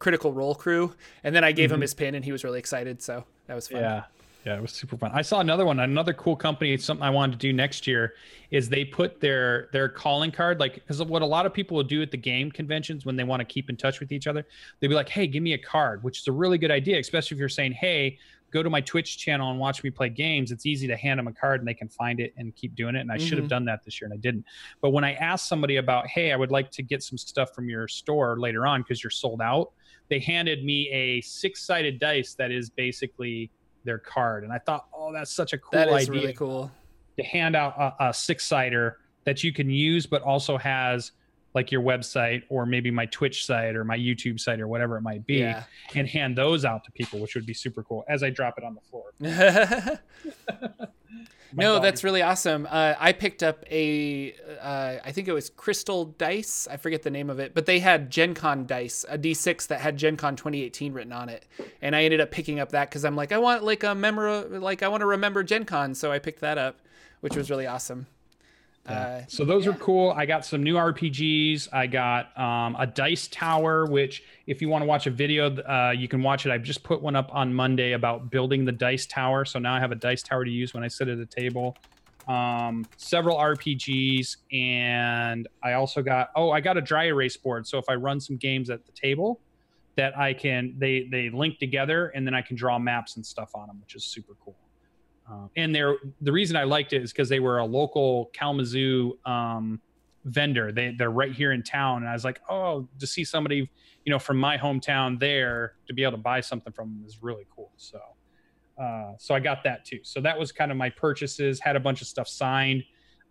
Critical Role crew, and then I gave him his pin, and he was really excited. So that was fun. Yeah. Yeah, it was super fun. I saw another one, another cool company. It's something I wanted to do next year. Is they put their their calling card like because what a lot of people will do at the game conventions when they want to keep in touch with each other, they'd be like, "Hey, give me a card," which is a really good idea, especially if you're saying, "Hey, go to my Twitch channel and watch me play games." It's easy to hand them a card and they can find it and keep doing it. And I should have Mhm. done that this year and I didn't. But when I asked somebody about, "Hey, I would like to get some stuff from your store later on because you're sold out," they handed me a six-sided dice that is basically their card and i thought oh that's such a cool That is idea really cool. to hand out a, a six-sider that you can use but also has like your website or maybe my twitch site or my youtube site or whatever it might be Yeah. and hand those out to people which would be super cool as i drop it on the floor no, dog that's really awesome. Uh, I picked up a, uh, I think it was Crystal Dice. I forget the name of it, but they had Gen Con dice, a D6 that had Gen Con 2018 written on it, and I ended up picking up that because I'm like, I want like a memor, like I want to remember Gen Con, so I picked that up, which was really awesome. Uh, so those are cool. I got some new RPGs. I got um, a dice tower, which if you want to watch a video, uh, you can watch it. I've just put one up on Monday about building the dice tower. So now I have a dice tower to use when I sit at a table. Um, several RPGs, and I also got oh, I got a dry erase board. So if I run some games at the table, that I can they they link together, and then I can draw maps and stuff on them, which is super cool. Um, and they're the reason I liked it is because they were a local Kalamazoo um, vendor. They they're right here in town, and I was like, oh, to see somebody, you know, from my hometown there to be able to buy something from them is really cool. So, uh, so I got that too. So that was kind of my purchases. Had a bunch of stuff signed.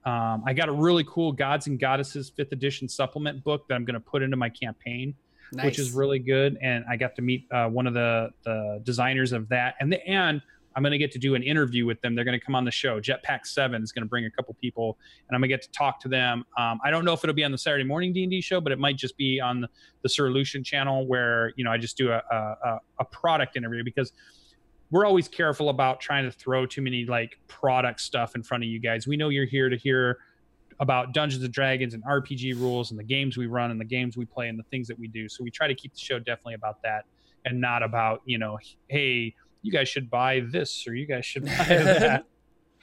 Um, I got a really cool Gods and Goddesses fifth edition supplement book that I'm going to put into my campaign nice. which is really good. And I got to meet uh, one of the the designers of that, and the, and I'm going to get to do an interview with them. They're going to come on the show. Jetpack Seven is going to bring a couple people, and I'm going to get to talk to them. Um, I don't know if it'll be on the Saturday morning D and D show, but it might just be on the, the Sir Lucian channel where you know I just do a, a a product interview because we're always careful about trying to throw too many like product stuff in front of you guys. We know you're here to hear about Dungeons and Dragons and RPG rules and the games we run and the games we play and the things that we do. So we try to keep the show definitely about that and not about, you know, hey, you guys should buy this or you guys should buy that.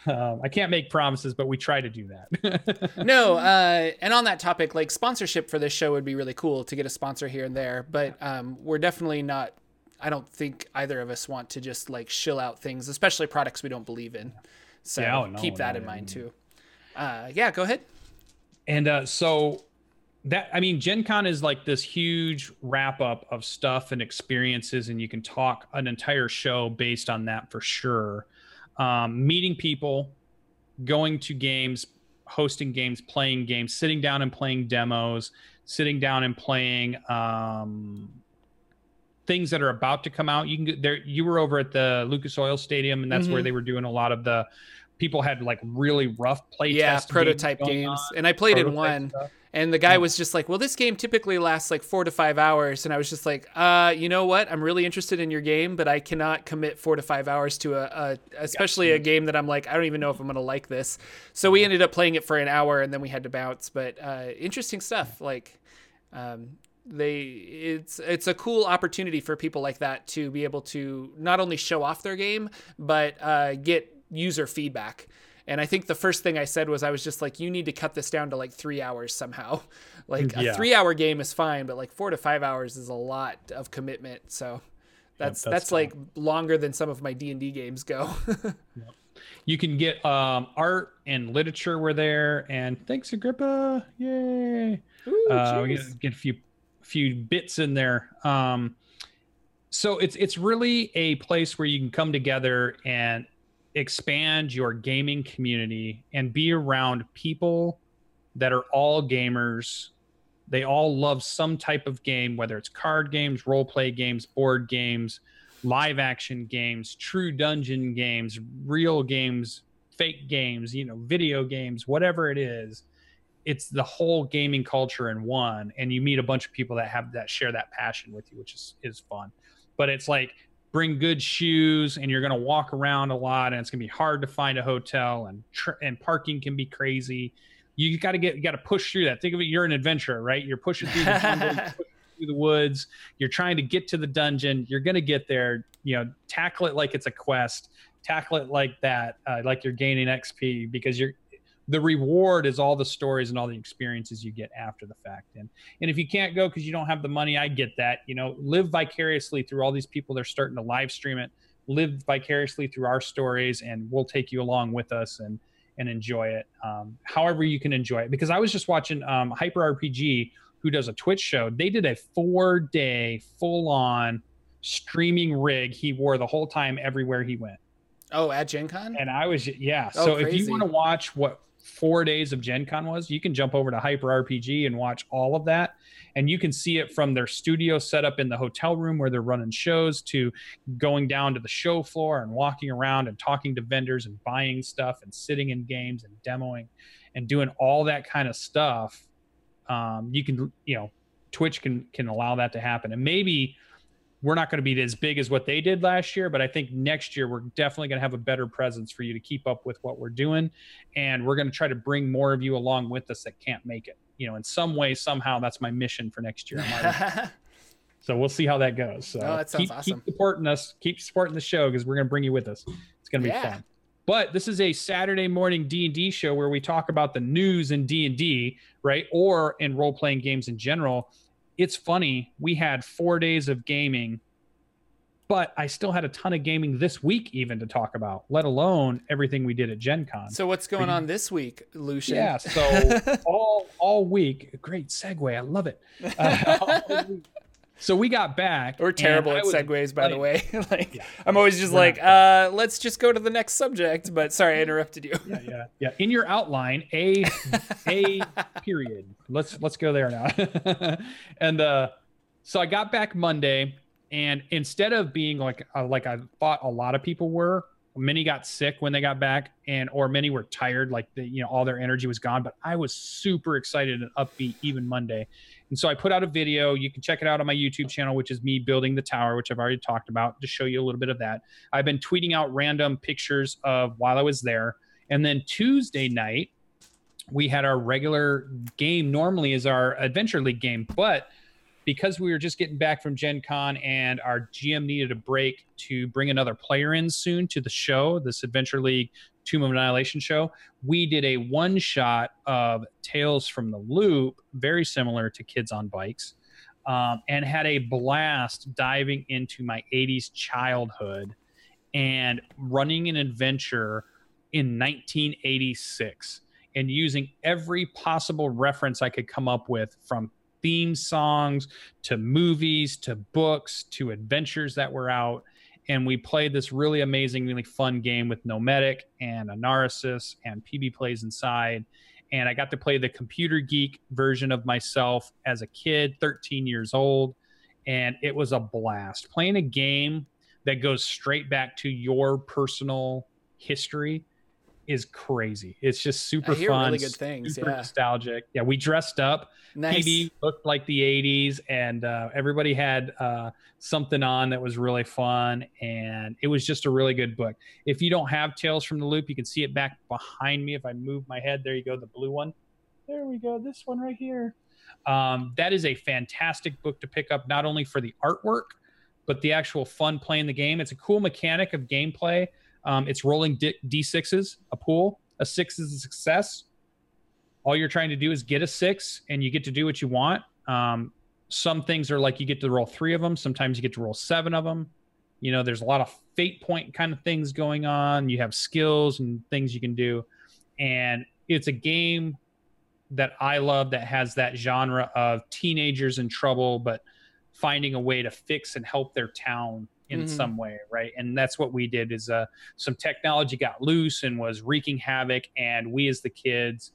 Um, I can't make promises, but we try to do that. no, uh, and on that topic, like sponsorship for this show would be really cool to get a sponsor here and there, but um, we're definitely not. I don't think either of us want to just like shill out things, especially products we don't believe in. So Yeah, oh, keep that no, in mind too. Uh, yeah, go ahead. And uh, so that I mean, Gen Con is like this huge wrap up of stuff and experiences, and you can talk an entire show based on that for sure. Um, meeting people, going to games, hosting games, playing games, sitting down and playing demos, sitting down and playing um, things that are about to come out. You can there. You were over at the Lucas Oil Stadium, and that's mm-hmm. where they were doing a lot of the. People had like really rough play yeah prototype games, games. and I played in one. Stuff. And the guy yeah. was just like, "Well, this game typically lasts like four to five hours," and I was just like, "Uh, you know what? I'm really interested in your game, but I cannot commit four to five hours to a, a especially a game that I'm like, I don't even know if I'm gonna like this." So we ended up playing it for an hour, and then we had to bounce. But uh, interesting stuff. Like, um, they it's it's a cool opportunity for people like that to be able to not only show off their game, but uh, get user feedback. And I think the first thing I said was I was just like, you need to cut this down to like three hours somehow. like yeah. a three hour game is fine, but like four to five hours is a lot of commitment. So that's yep, that's, that's like longer than some of my D and D games go. yep. You can get um, art and literature were there, and thanks Agrippa, yay! Ooh, uh, we get, get a few few bits in there. Um, so it's it's really a place where you can come together and expand your gaming community and be around people that are all gamers. They all love some type of game, whether it's card games, role play games, board games, live action games, true dungeon games, real games, fake games, you know, video games, whatever it is. It's the whole gaming culture in one, and you meet a bunch of people that have that share that passion with you, which is is fun. But it's like bring good shoes and you're going to walk around a lot and it's going to be hard to find a hotel and tr- and parking can be crazy. You got to get you got to push through that. Think of it you're an adventurer right? You're pushing through the jungle through the woods you're trying to get to the dungeon you're going to get there you know tackle it like it's a quest tackle it like that uh, like you're gaining xp because you're the reward is all the stories and all the experiences you get after the fact and and if you can't go because you don't have the money i get that you know live vicariously through all these people they're starting to live stream it live vicariously through our stories and we'll take you along with us and and enjoy it um, however you can enjoy it because i was just watching um, hyper rpg who does a twitch show they did a four day full on streaming rig he wore the whole time everywhere he went Oh, at Gen Con? And I was, yeah. Oh, so crazy. if you want to watch what four days of Gen Con was, you can jump over to Hyper RPG and watch all of that. And you can see it from their studio setup in the hotel room where they're running shows to going down to the show floor and walking around and talking to vendors and buying stuff and sitting in games and demoing and doing all that kind of stuff. Um, you can, you know, Twitch can can allow that to happen. And maybe we're not going to be as big as what they did last year, but I think next year we're definitely going to have a better presence for you to keep up with what we're doing. And we're going to try to bring more of you along with us that can't make it. You know, in some way, somehow, that's my mission for next year. so we'll see how that goes. So oh, that keep, awesome. keep supporting us, keep supporting the show because we're going to bring you with us. It's going to be yeah. fun. But this is a Saturday morning D and D show where we talk about the news in D and D, right, or in role playing games in general it's funny. We had four days of gaming, but I still had a ton of gaming this week, even to talk about, let alone everything we did at Gen Con. So, what's going on this week, Lucian? Yeah. So, all, all week, great segue. I love it. Uh, so we got back. We're terrible at segues, by the way. like yeah, I'm always just like, uh, let's just go to the next subject. But sorry, I interrupted you. yeah, yeah, yeah. In your outline, a a period. Let's let's go there now. and uh, so I got back Monday, and instead of being like uh, like I thought a lot of people were, many got sick when they got back, and or many were tired, like the, you know all their energy was gone. But I was super excited and upbeat even Monday and so I put out a video. You can check it out on my YouTube channel, which is me building the tower, which I've already talked about to show you a little bit of that. I've been tweeting out random pictures of while I was there. And then Tuesday night, we had our regular game, normally is our Adventure League game. But because we were just getting back from Gen Con and our GM needed a break to bring another player in soon to the show, this Adventure League Tomb of Annihilation show, we did a one shot of Tales from the Loop, very similar to Kids on Bikes, um, and had a blast diving into my 80s childhood and running an adventure in 1986 and using every possible reference I could come up with from theme songs to movies to books to adventures that were out. And we played this really amazing, really fun game with Nomadic and Anaresis and PB Plays Inside. And I got to play the computer geek version of myself as a kid, 13 years old. And it was a blast. Playing a game that goes straight back to your personal history is crazy. It's just super fun. Really good things. Super yeah. nostalgic. Yeah, we dressed up. Nice. PB looked like the '80s, and uh, everybody had uh, something on that was really fun, and it was just a really good book. If you don't have Tales from the Loop, you can see it back behind me. If I move my head, there you go, the blue one. There we go. This one right here. Um, that is a fantastic book to pick up, not only for the artwork, but the actual fun playing the game. It's a cool mechanic of gameplay um, it's rolling D- d6s, a pool. A six is a success. All you're trying to do is get a six, and you get to do what you want. Um, some things are like you get to roll three of them. Sometimes you get to roll seven of them. You know, there's a lot of fate point kind of things going on. You have skills and things you can do, and it's a game that I love that has that genre of teenagers in trouble, but finding a way to fix and help their town in mm-hmm. some way right? And that's what we did is uh, some technology got loose and was wreaking havoc and we as the kids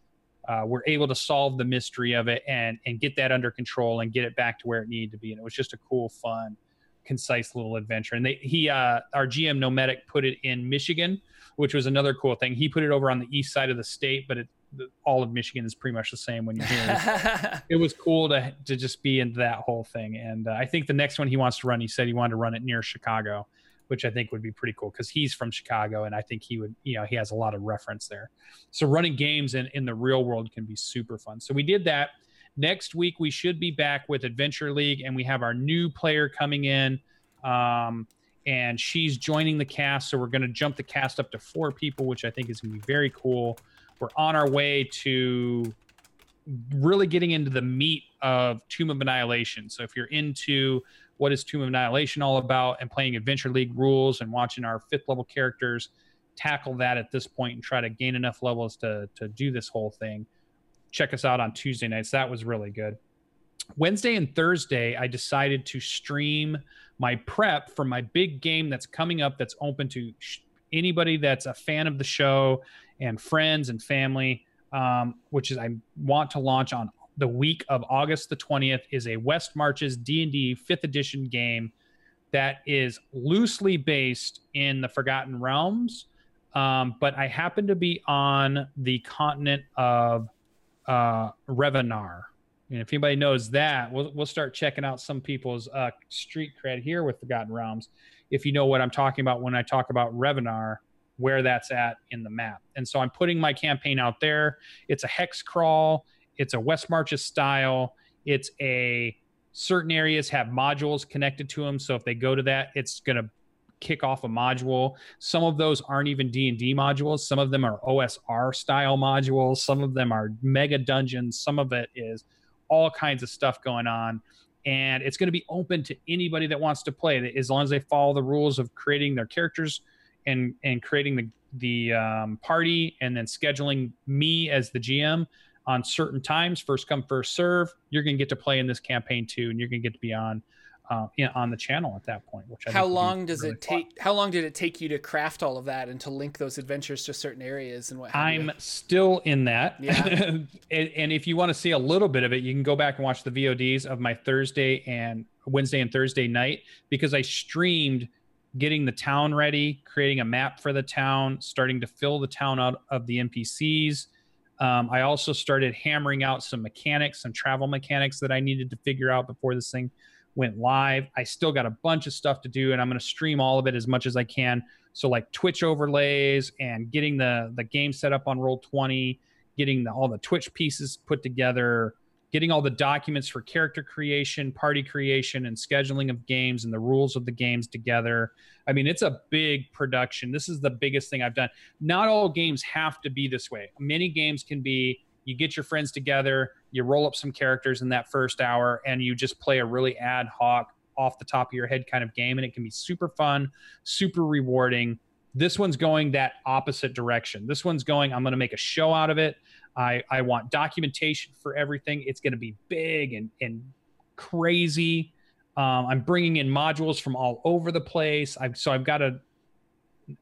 uh, were able to solve the mystery of it and and get that under control and get it back to where it needed to be. And it was just a cool fun concise little adventure. And they he uh our gm nomadic put it in michigan which was another cool thing. He put it over on the east side of the state but it the, all of Michigan is pretty much the same when you're here. it was cool to to just be in that whole thing, and uh, I think the next one he wants to run, he said he wanted to run it near Chicago, which I think would be pretty cool because he's from Chicago, and I think he would, you know, he has a lot of reference there. So running games in in the real world can be super fun. So we did that. Next week we should be back with Adventure League, and we have our new player coming in. Um, and she's joining the cast. So we're going to jump the cast up to four people, which I think is going to be very cool we're on our way to really getting into the meat of Tomb of Annihilation. So if you're into what is Tomb of Annihilation all about and playing Adventure League rules and watching our fifth level characters tackle that at this point and try to gain enough levels to to do this whole thing, check us out on Tuesday nights. That was really good. Wednesday and Thursday, I decided to stream my prep for my big game that's coming up that's open to anybody that's a fan of the show and friends and family, um, which is I want to launch on the week of August the 20th, is a West Marches D&D 5th edition game that is loosely based in the Forgotten Realms. Um, but I happen to be on the continent of uh, Revenar. And if anybody knows that, we'll, we'll start checking out some people's uh, street cred here with Forgotten Realms. If you know what I'm talking about when I talk about Revenar, where that's at in the map. And so I'm putting my campaign out there. It's a hex crawl, it's a West Marches style, it's a certain areas have modules connected to them. So if they go to that, it's going to kick off a module. Some of those aren't even D&D modules. Some of them are OSR style modules. Some of them are mega dungeons. Some of it is all kinds of stuff going on. And it's going to be open to anybody that wants to play as long as they follow the rules of creating their characters and and creating the the um, party and then scheduling me as the GM on certain times, first come first serve. You're going to get to play in this campaign too, and you're going to get to be on uh, on the channel at that point. Which I how long does really it take? Fun. How long did it take you to craft all of that and to link those adventures to certain areas and what? I'm you? still in that. Yeah. and, and if you want to see a little bit of it, you can go back and watch the VODs of my Thursday and Wednesday and Thursday night because I streamed getting the town ready, creating a map for the town, starting to fill the town out of the NPCs. Um, I also started hammering out some mechanics, some travel mechanics that I needed to figure out before this thing went live. I still got a bunch of stuff to do, and I'm going to stream all of it as much as I can. So, like Twitch overlays and getting the the game set up on Roll Twenty, getting the, all the Twitch pieces put together, getting all the documents for character creation, party creation, and scheduling of games and the rules of the games together. I mean, it's a big production. This is the biggest thing I've done. Not all games have to be this way. Many games can be you get your friends together, you roll up some characters in that first hour, and you just play a really ad hoc, off the top of your head kind of game. And it can be super fun, super rewarding. This one's going that opposite direction. This one's going, I'm going to make a show out of it. I, I want documentation for everything. It's going to be big and, and crazy. Um, I'm bringing in modules from all over the place. I've, so I've got a,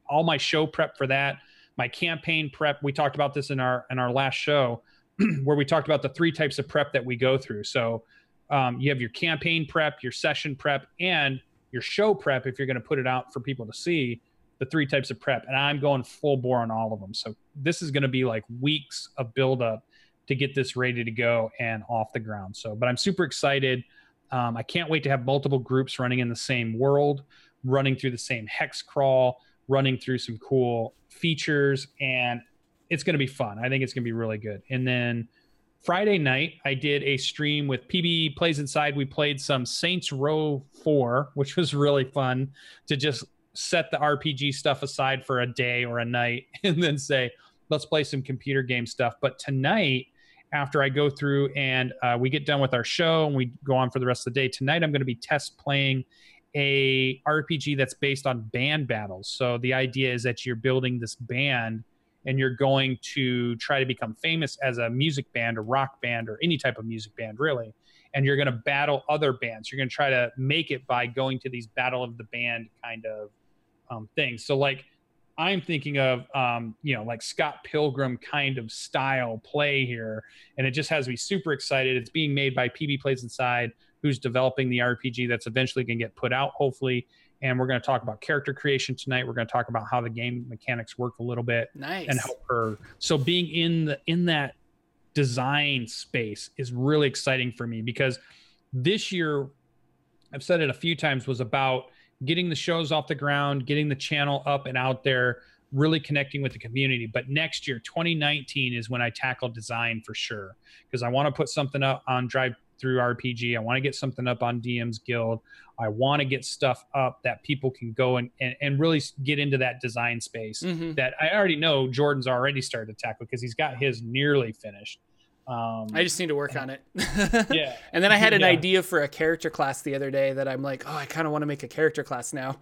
all my show prep for that, my campaign prep. We talked about this in our in our last show, where we talked about the three types of prep that we go through. So um, you have your campaign prep, your session prep, and your show prep if you're going to put it out for people to see the three types of prep and i'm going full bore on all of them. So this is going to be like weeks of build up to get this ready to go and off the ground. So but i'm super excited. Um, i can't wait to have multiple groups running in the same world running through the same hex crawl running through some cool features and it's going to be fun. I think it's going to be really good. And then Friday night, I did a stream with PB Plays Inside. We played some Saints Row 4, which was really fun to just set the RPG stuff aside for a day or a night and then say, let's play some computer game stuff. But tonight, after I go through and uh, we get done with our show and we go on for the rest of the day, tonight I'm going to be test playing a RPG that's based on band battles. So the idea is that you're building this band and you're going to try to become famous as a music band or rock band or any type of music band really and you're going to battle other bands you're going to try to make it by going to these battle of the band kind of um, things so like i'm thinking of um, you know like scott pilgrim kind of style play here and it just has me super excited it's being made by pb plays inside who's developing the rpg that's eventually going to get put out hopefully and we're going to talk about character creation tonight. We're going to talk about how the game mechanics work a little bit, nice, and help her. So being in the in that design space is really exciting for me because this year, I've said it a few times, was about getting the shows off the ground, getting the channel up and out there, really connecting with the community. But next year, 2019, is when I tackle design for sure because I want to put something up on Drive through RPG. I want to get something up on DM's Guild. I want to get stuff up that people can go and, and, and really get into that design space mm-hmm. that I already know Jordan's already started to tackle because he's got his nearly finished. Um, I just need to work on it. yeah. And then I had an yeah. idea for a character class the other day that I'm like, oh, I kind of want to make a character class now.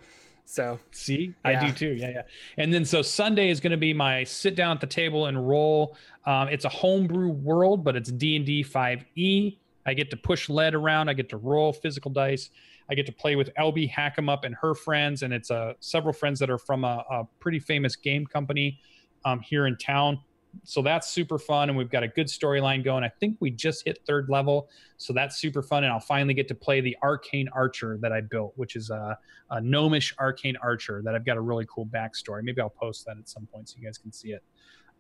So see, yeah. I do too. Yeah, yeah. And then so Sunday is going to be my sit down at the table and roll. Um, it's a homebrew world, but it's D and D five E. I get to push lead around. I get to roll physical dice. I get to play with LB Hackemup and her friends, and it's uh, several friends that are from a, a pretty famous game company um, here in town. So that's super fun, and we've got a good storyline going. I think we just hit third level, so that's super fun. And I'll finally get to play the Arcane Archer that I built, which is a, a gnomish Arcane Archer that I've got a really cool backstory. Maybe I'll post that at some point so you guys can see it.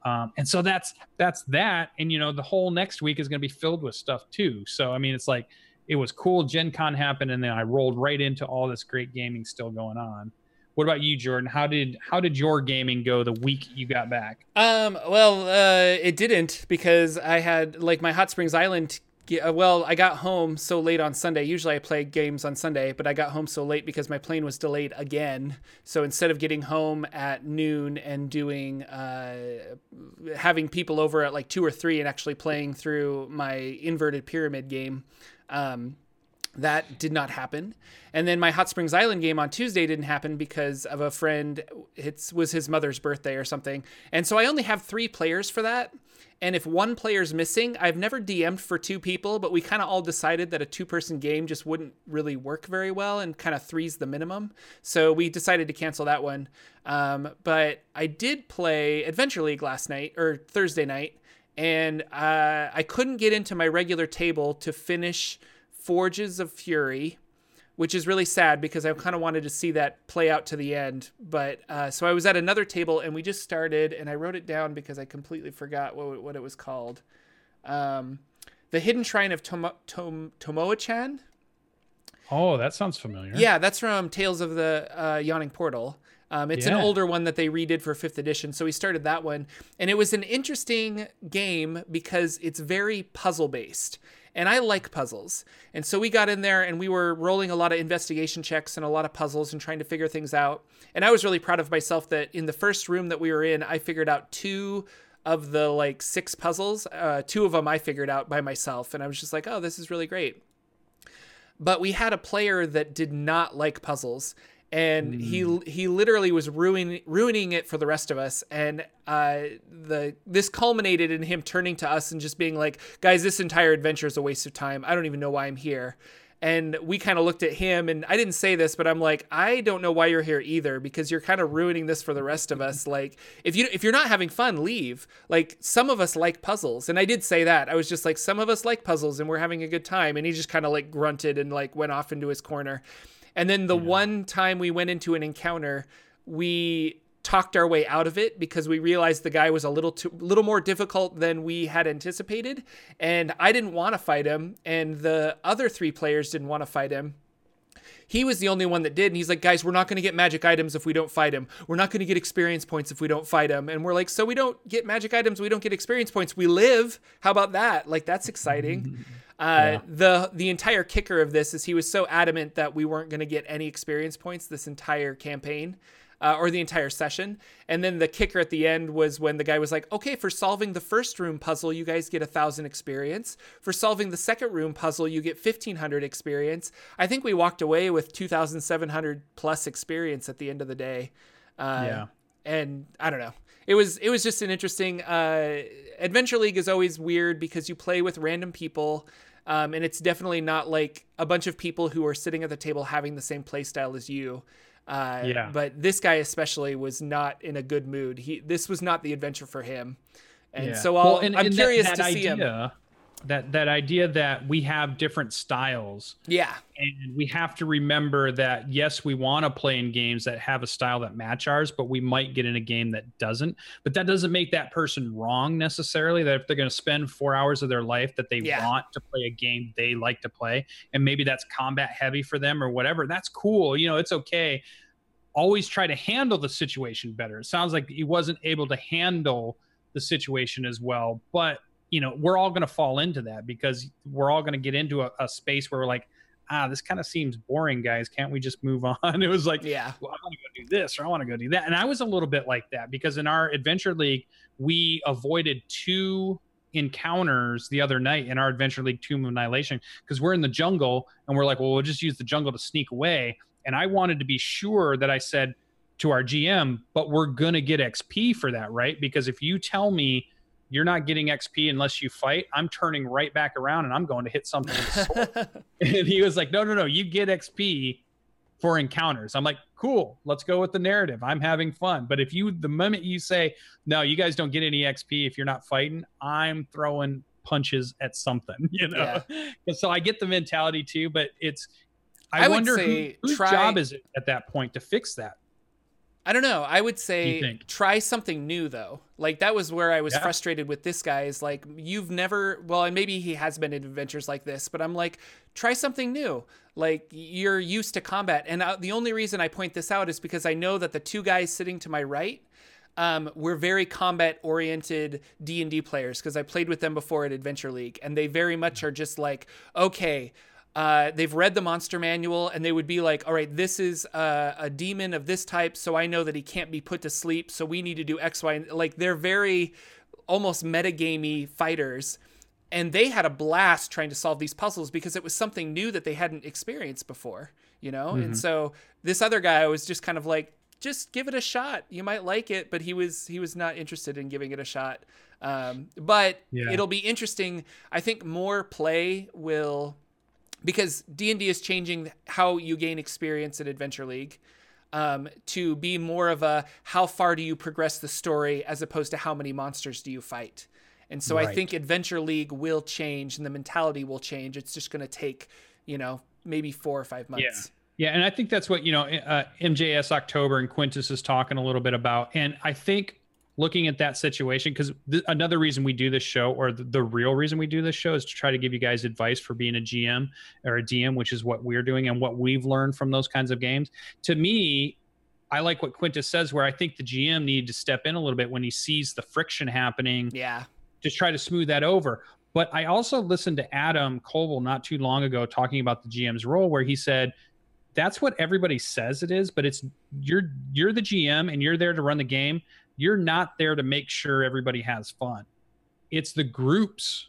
Um, and so that's that's that. And you know, the whole next week is going to be filled with stuff too. So I mean, it's like it was cool. Gen Con happened, and then I rolled right into all this great gaming still going on. What about you, Jordan? How did how did your gaming go the week you got back? Um, well, uh, it didn't because I had like my Hot Springs Island uh, well, I got home so late on Sunday. Usually I play games on Sunday, but I got home so late because my plane was delayed again. So instead of getting home at noon and doing, uh, having people over at like two or three and actually playing through my inverted pyramid game, um, that did not happen. And then my Hot Springs Island game on Tuesday didn't happen because of a friend. It was his mother's birthday or something. And so I only have three players for that. And if one player's missing, I've never DM'd for two people, but we kind of all decided that a two person game just wouldn't really work very well and kind of three's the minimum. So we decided to cancel that one. Um, but I did play Adventure League last night or Thursday night, and uh, I couldn't get into my regular table to finish Forges of Fury which is really sad because I kind of wanted to see that play out to the end. But uh, so I was at another table and we just started, and I wrote it down because I completely forgot what what it was called. Um, the Hidden Shrine of Tomo- Tom- Tamoachan. Oh, that sounds familiar. Yeah, that's from Tales of the uh, Yawning Portal. Um, it's yeah. an older one that they redid for fifth edition. So we started that one. And it was an interesting game because it's very puzzle based and I like puzzles. And so we got in there and we were rolling a lot of investigation checks and a lot of puzzles and trying to figure things out. And I was really proud of myself that in the first room that we were in, I figured out two of the like six puzzles. Uh, two of them I figured out by myself. And I was just like, oh, this is really great. But we had a player that did not like puzzles and mm. he he literally was ruining ruining it for the rest of us. And uh, the this culminated in him turning to us and just being like guys this entire adventure is a waste of time. I don't even know why i'm here. And we kind of looked at him and i didn't say this but i'm like i don't know why you're here either because you're kind of ruining this for the rest of us. Like if you if you're not having fun leave. Like some of us like puzzles. And i did say that. I was just like some of us like puzzles and we're having a good time. And he just kind of like grunted and like went off into his corner and then the yeah. one time we went into an encounter, we talked our way out of it because we realized the guy was a little too little more difficult than we had anticipated and I didn't want to fight him and the other three players didn't want to fight him. He was the only one that did and he's like guys we're not going to get magic items if we don't fight him. We're not going to get experience points if we don't fight him and we're like so we don't get magic items we don't get experience points we live. How about that? Like that's exciting. Uh, yeah. The the entire kicker of this is he was so adamant that we weren't going to get any experience points this entire campaign. Uh, or the entire session. And then the kicker at the end was when the guy was like, okay, for solving the first room puzzle, you guys get a thousand experience. For solving the second room puzzle, you get 1500 experience. I think we walked away with 2700 plus experience at the end of the day. Uh, yeah. And I don't know. It was it was just an interesting uh, Adventure League is always weird because you play with random people um, and it's definitely not like a bunch of people who are sitting at the table having the same play style as you. Uh, yeah. But this guy especially was not in a good mood. He this was not the adventure for him, and yeah. so I'll, well, and, I'm and curious that, that to idea, see him that that idea that we have different styles. Yeah. And we have to remember that yes we want to play in games that have a style that match ours but we might get in a game that doesn't. But that doesn't make that person wrong necessarily that if they're going to spend four hours of their life that they yeah. want to play a game they like to play and maybe that's combat heavy for them or whatever that's cool you know it's okay. Always try to handle the situation better. It sounds like he wasn't able to handle the situation as well but you know, we're all going to fall into that because we're all going to get into a, a, space where we're like, ah, this kind of seems boring, guys. Can't we just move on? It was like, yeah, well, I want to go do this or I want to go do that. And I was a little bit like that because in our adventure league, we avoided two encounters the other night in our adventure league tomb of annihilation because we're in the jungle and we're like well we'll just use the jungle to sneak away and i wanted to be sure that i said to our gm but we're gonna get xp for that right because if you tell me you're not getting XP unless you fight. I'm turning right back around and I'm going to hit something and he was like, no, no, no, you get XP for encounters. I'm like, cool, let's go with the narrative. I'm having fun. But if you, the moment you say, no, you guys don't get any XP if you're not fighting, I'm throwing punches at something, you know? Yeah. so I get the mentality too, but it's, I, I wonder who, whose try... job is it at that point to fix that? I don't know. I would say try something new though. Like that was where I was yeah. frustrated with this guy is like you've never well, and maybe he has been in adventures like this, but I'm like try something new. Like you're used to combat. And uh, the only reason I point this out is because I know that the two guys sitting to my right um, we're very combat oriented d&d players because i played with them before at adventure league and they very much are just like okay uh, they've read the monster manual and they would be like, all right, this is a, a, demon of this type, so I know that he can't be put to sleep, so we need to do X, Y, and like they're very almost metagamey fighters. And they had a blast trying to solve these puzzles because it was something new that they hadn't experienced before, you know? Mm-hmm. And so this other guy was just kind of like, just give it a shot. You might like it, but he was he was not interested in giving it a shot. Um, but yeah. it'll be interesting. I think more play will because D&D is changing how you gain experience in Adventure League um, to be more of a how far do you progress the story as opposed to how many monsters do you fight. And so right. I think Adventure League will change and the mentality will change. It's just going to take, you know, maybe four or five months. Yeah. Yeah, and I think that's what you know. Uh, MJS October and Quintus is talking a little bit about, and I think looking at that situation because th- another reason we do this show or the, the, real reason we do this show is to try to give you guys advice for being a gm or a dm which is what we're doing and what we've learned from those kinds of games. To me i like what quintus says where i think the gm needed to step in a little bit when he sees the friction happening yeah. Just try to smooth that over. But i also listened to adam koebel not too long ago talking about the gm's role where he said that's what everybody says it is but it's you're you're the gm and you're there to run the game you're not there to make sure everybody has fun. It's the groups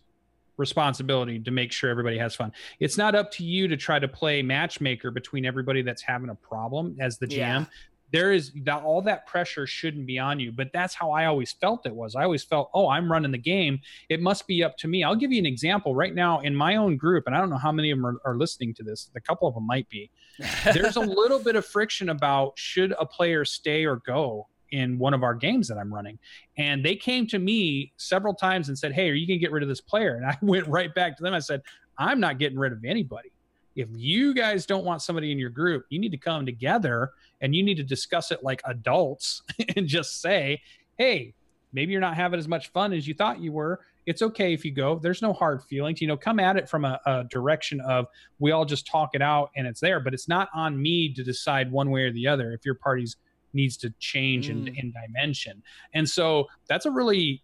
responsibility to make sure everybody has fun. It's not up to you to try to play matchmaker between everybody that's having a problem as the GM. Yeah. There is that all that pressure shouldn't be on you, but that's how I always felt it was. I always felt, oh, I'm running the game. It must be up to me. I'll give you an example right now in my own group, and I don't know how many of them are, are listening to this. A couple of them might be. There's a little bit of friction about should a player stay or go in one of our games that I'm running. And they came to me several times and said, Hey, are you going to get rid of this player? And I went right back to them. I said, I'm not getting rid of anybody. If you guys don't want somebody in your group, you need to come together and you need to discuss it like adults and just say, Hey, maybe you're not having as much fun as you thought you were. It's okay if you go. There's no hard feelings. You know, come at it from a, a direction of we all just talk it out and it's there, but it's not on me to decide one way or the other if your party's needs to change mm. in, in dimension. And so that's a really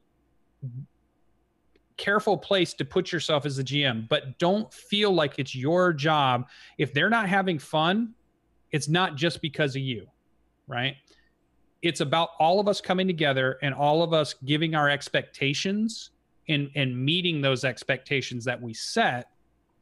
careful place to put yourself as a GM, but don't feel like it's your job. If they're not having fun, it's not just because of you, right? It's about all of us coming together and all of us giving our expectations and, and meeting those expectations that we set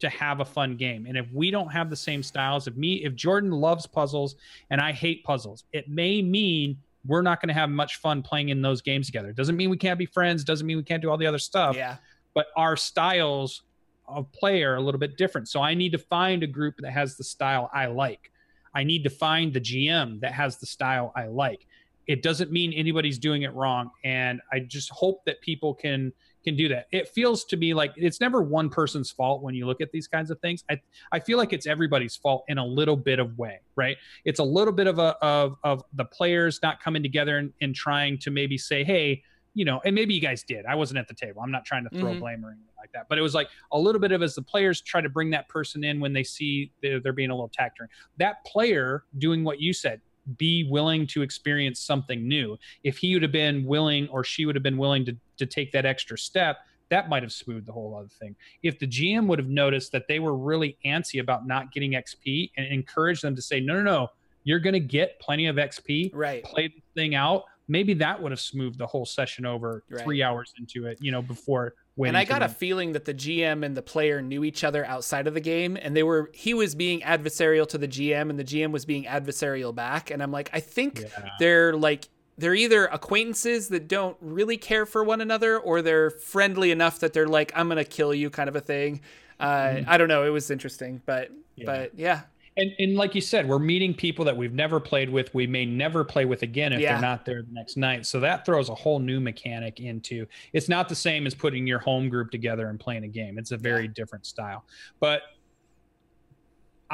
to have a fun game. And if we don't have the same styles, if me, if Jordan loves puzzles and I hate puzzles, it may mean we're not going to have much fun playing in those games together. Doesn't mean we can't be friends. Doesn't mean we can't do all the other stuff. Yeah. But our styles of play are a little bit different. So I need to find a group that has the style I like. I need to find the GM that has the style I like. It doesn't mean anybody's doing it wrong. And I just hope that people can can do that. It feels to me like it's never one person's fault when you look at these kinds of things. I I feel like it's everybody's fault in a little bit of way, right? It's a little bit of a of of the players not coming together and, and trying to maybe say, hey, you know, and maybe you guys did. I wasn't at the table. I'm not trying to throw mm-hmm. blame or anything like that. But it was like a little bit of as the players try to bring that person in when they see they're, they're being a little tacked. That player doing what you said, be willing to experience something new. If he would have been willing or she would have been willing to, to take that extra step, that might have smoothed the whole other thing. If the GM would have noticed that they were really antsy about not getting XP and encouraged them to say, no, no, no, you're going to get plenty of XP, right? Play the thing out. Maybe that would have smoothed the whole session over right. three hours into it, you know, before and I got a feeling that the GM and the player knew each other outside of the game, and they were he was being adversarial to the GM, and the GM was being adversarial back. And I'm like, I think yeah. they're like they're either acquaintances that don't really care for one another, or they're friendly enough that they're like, I'm gonna kill you, kind of a thing. Uh, mm-hmm. I don't know. It was interesting, but yeah. but yeah, and, and like you said, we're meeting people that we've never played with. We may never play with again if yeah. they're not there the next night. So that throws a whole new mechanic into. It's not the same as putting your home group together and playing a game. It's a very yeah. different style. But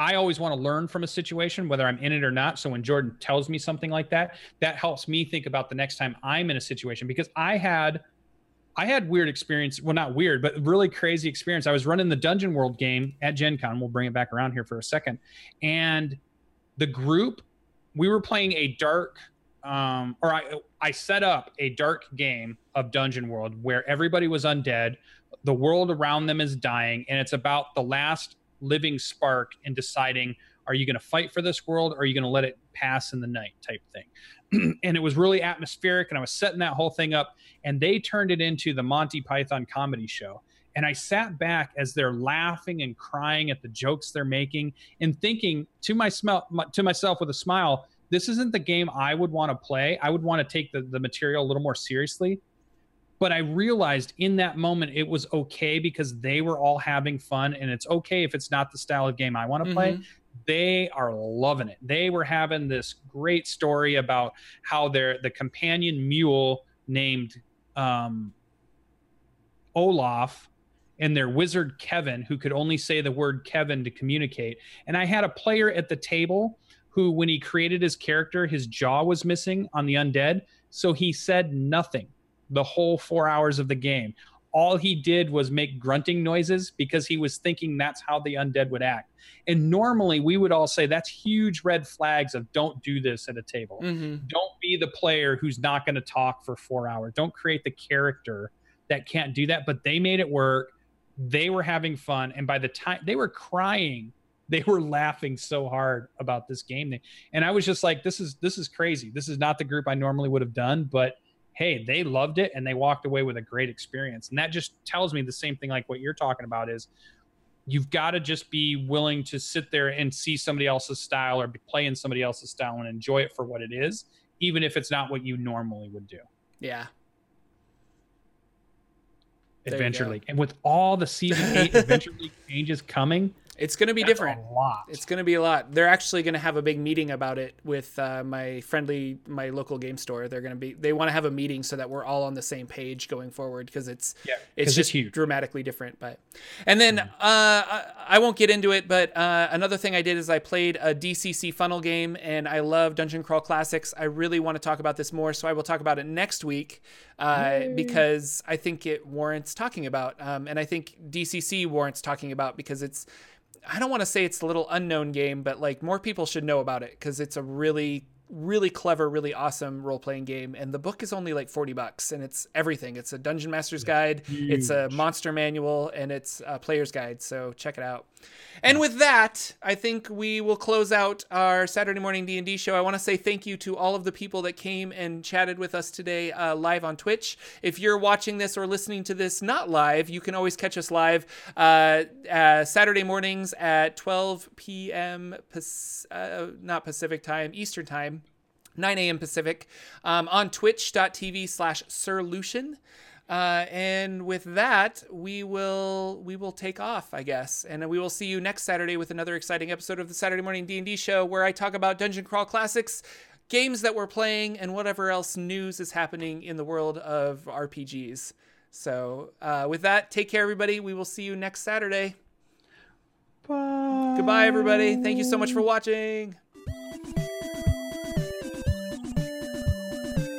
I always want to learn from a situation, whether I'm in it or not. So when Jordan tells me something like that, that helps me think about the next time I'm in a situation because I had I had weird experience. Well, not weird, but really crazy experience. I was running the Dungeon World game at Gen Con. We'll bring it back around here for a second. And the group, we were playing a dark, um, or I, I set up a dark game of Dungeon World where everybody was undead. The world around them is dying. And it's about the last living spark and deciding are you going to fight for this world or are you going to let it pass in the night type thing. And it was really atmospheric and i was setting that whole thing up and they turned it into the monty python comedy show. And i sat back as they're laughing and crying at the jokes they're making and thinking to my smell to myself with a smile this isn't the game i would want to play. I would want to take the, the material a little more seriously but i realized in that moment it was okay because they were all having fun and it's okay if it's not the style of game i want to mm-hmm. play they are loving it. They were having this great story about how their the companion mule named um, Olaf and their wizard Kevin, who could only say the word Kevin to communicate. And I had a player at the table who, when he created his character, his jaw was missing on the undead. So he said nothing the whole four hours of the game. All he did was make grunting noises because he was thinking that's how the undead would act. And normally we would all say that's huge red flags of don't do this at a table. Mm-hmm. Don't be the player who's not going to talk for four hours. Don't create the character that can't do that. But they made it work. They were having fun. And by the time they were crying, they were laughing so hard about this game. And I was just like, this is this is crazy. This is not the group I normally would have done, but hey, they loved it and they walked away with a great experience. And that just tells me the same thing like what you're talking about is you've got to just be willing to sit there and see somebody else's style or play in somebody else's style and enjoy it for what it is, even if it's not what you normally would do. Yeah. Adventure League. And with all the season eight Adventure League changes coming, it's going to be different. A lot. It's going to be a lot. They're actually going to have a big meeting about it with uh, my friendly, my local game store. They're going to be. They want to have a meeting so that we're all on the same page going forward because it's yeah, it's just it's dramatically different. But and then mm. uh, I, I, won't get into it. But uh, another thing I did is I played a DCC funnel game, and I love Dungeon Crawl Classics. I really want to talk about this more, so I will talk about it next week uh, because I think it warrants talking about, um, and I think DCC warrants talking about because it's I don't want to say it's a little unknown game, but like more people should know about it because it's a really really clever, really awesome role playing game. And the book is only like 40 bucks and it's everything. It's a dungeon master's guide, Huge. it's a monster manual, and it's a player's guide. So check it out. And with that, I think we will close out our Saturday morning D&D show. I want to say thank you to all of the people that came and chatted with us today uh, live on Twitch. If you're watching this or listening to this not live, you can always catch us live uh, uh, Saturday mornings at 12 p.m. Uh, not Pacific time, Eastern time. 9 a.m. Pacific um, on twitch.tv slash Sir Lucian. Uh, and with that, we will we will take off, I guess, and we will see you next Saturday with another exciting episode of the Saturday Morning D and D Show, where I talk about Dungeon Crawl classics, games that we're playing, and whatever else news is happening in the world of RPGs. So, uh, with that, take care, everybody. We will see you next Saturday. Bye. Goodbye, everybody. Thank you so much for watching.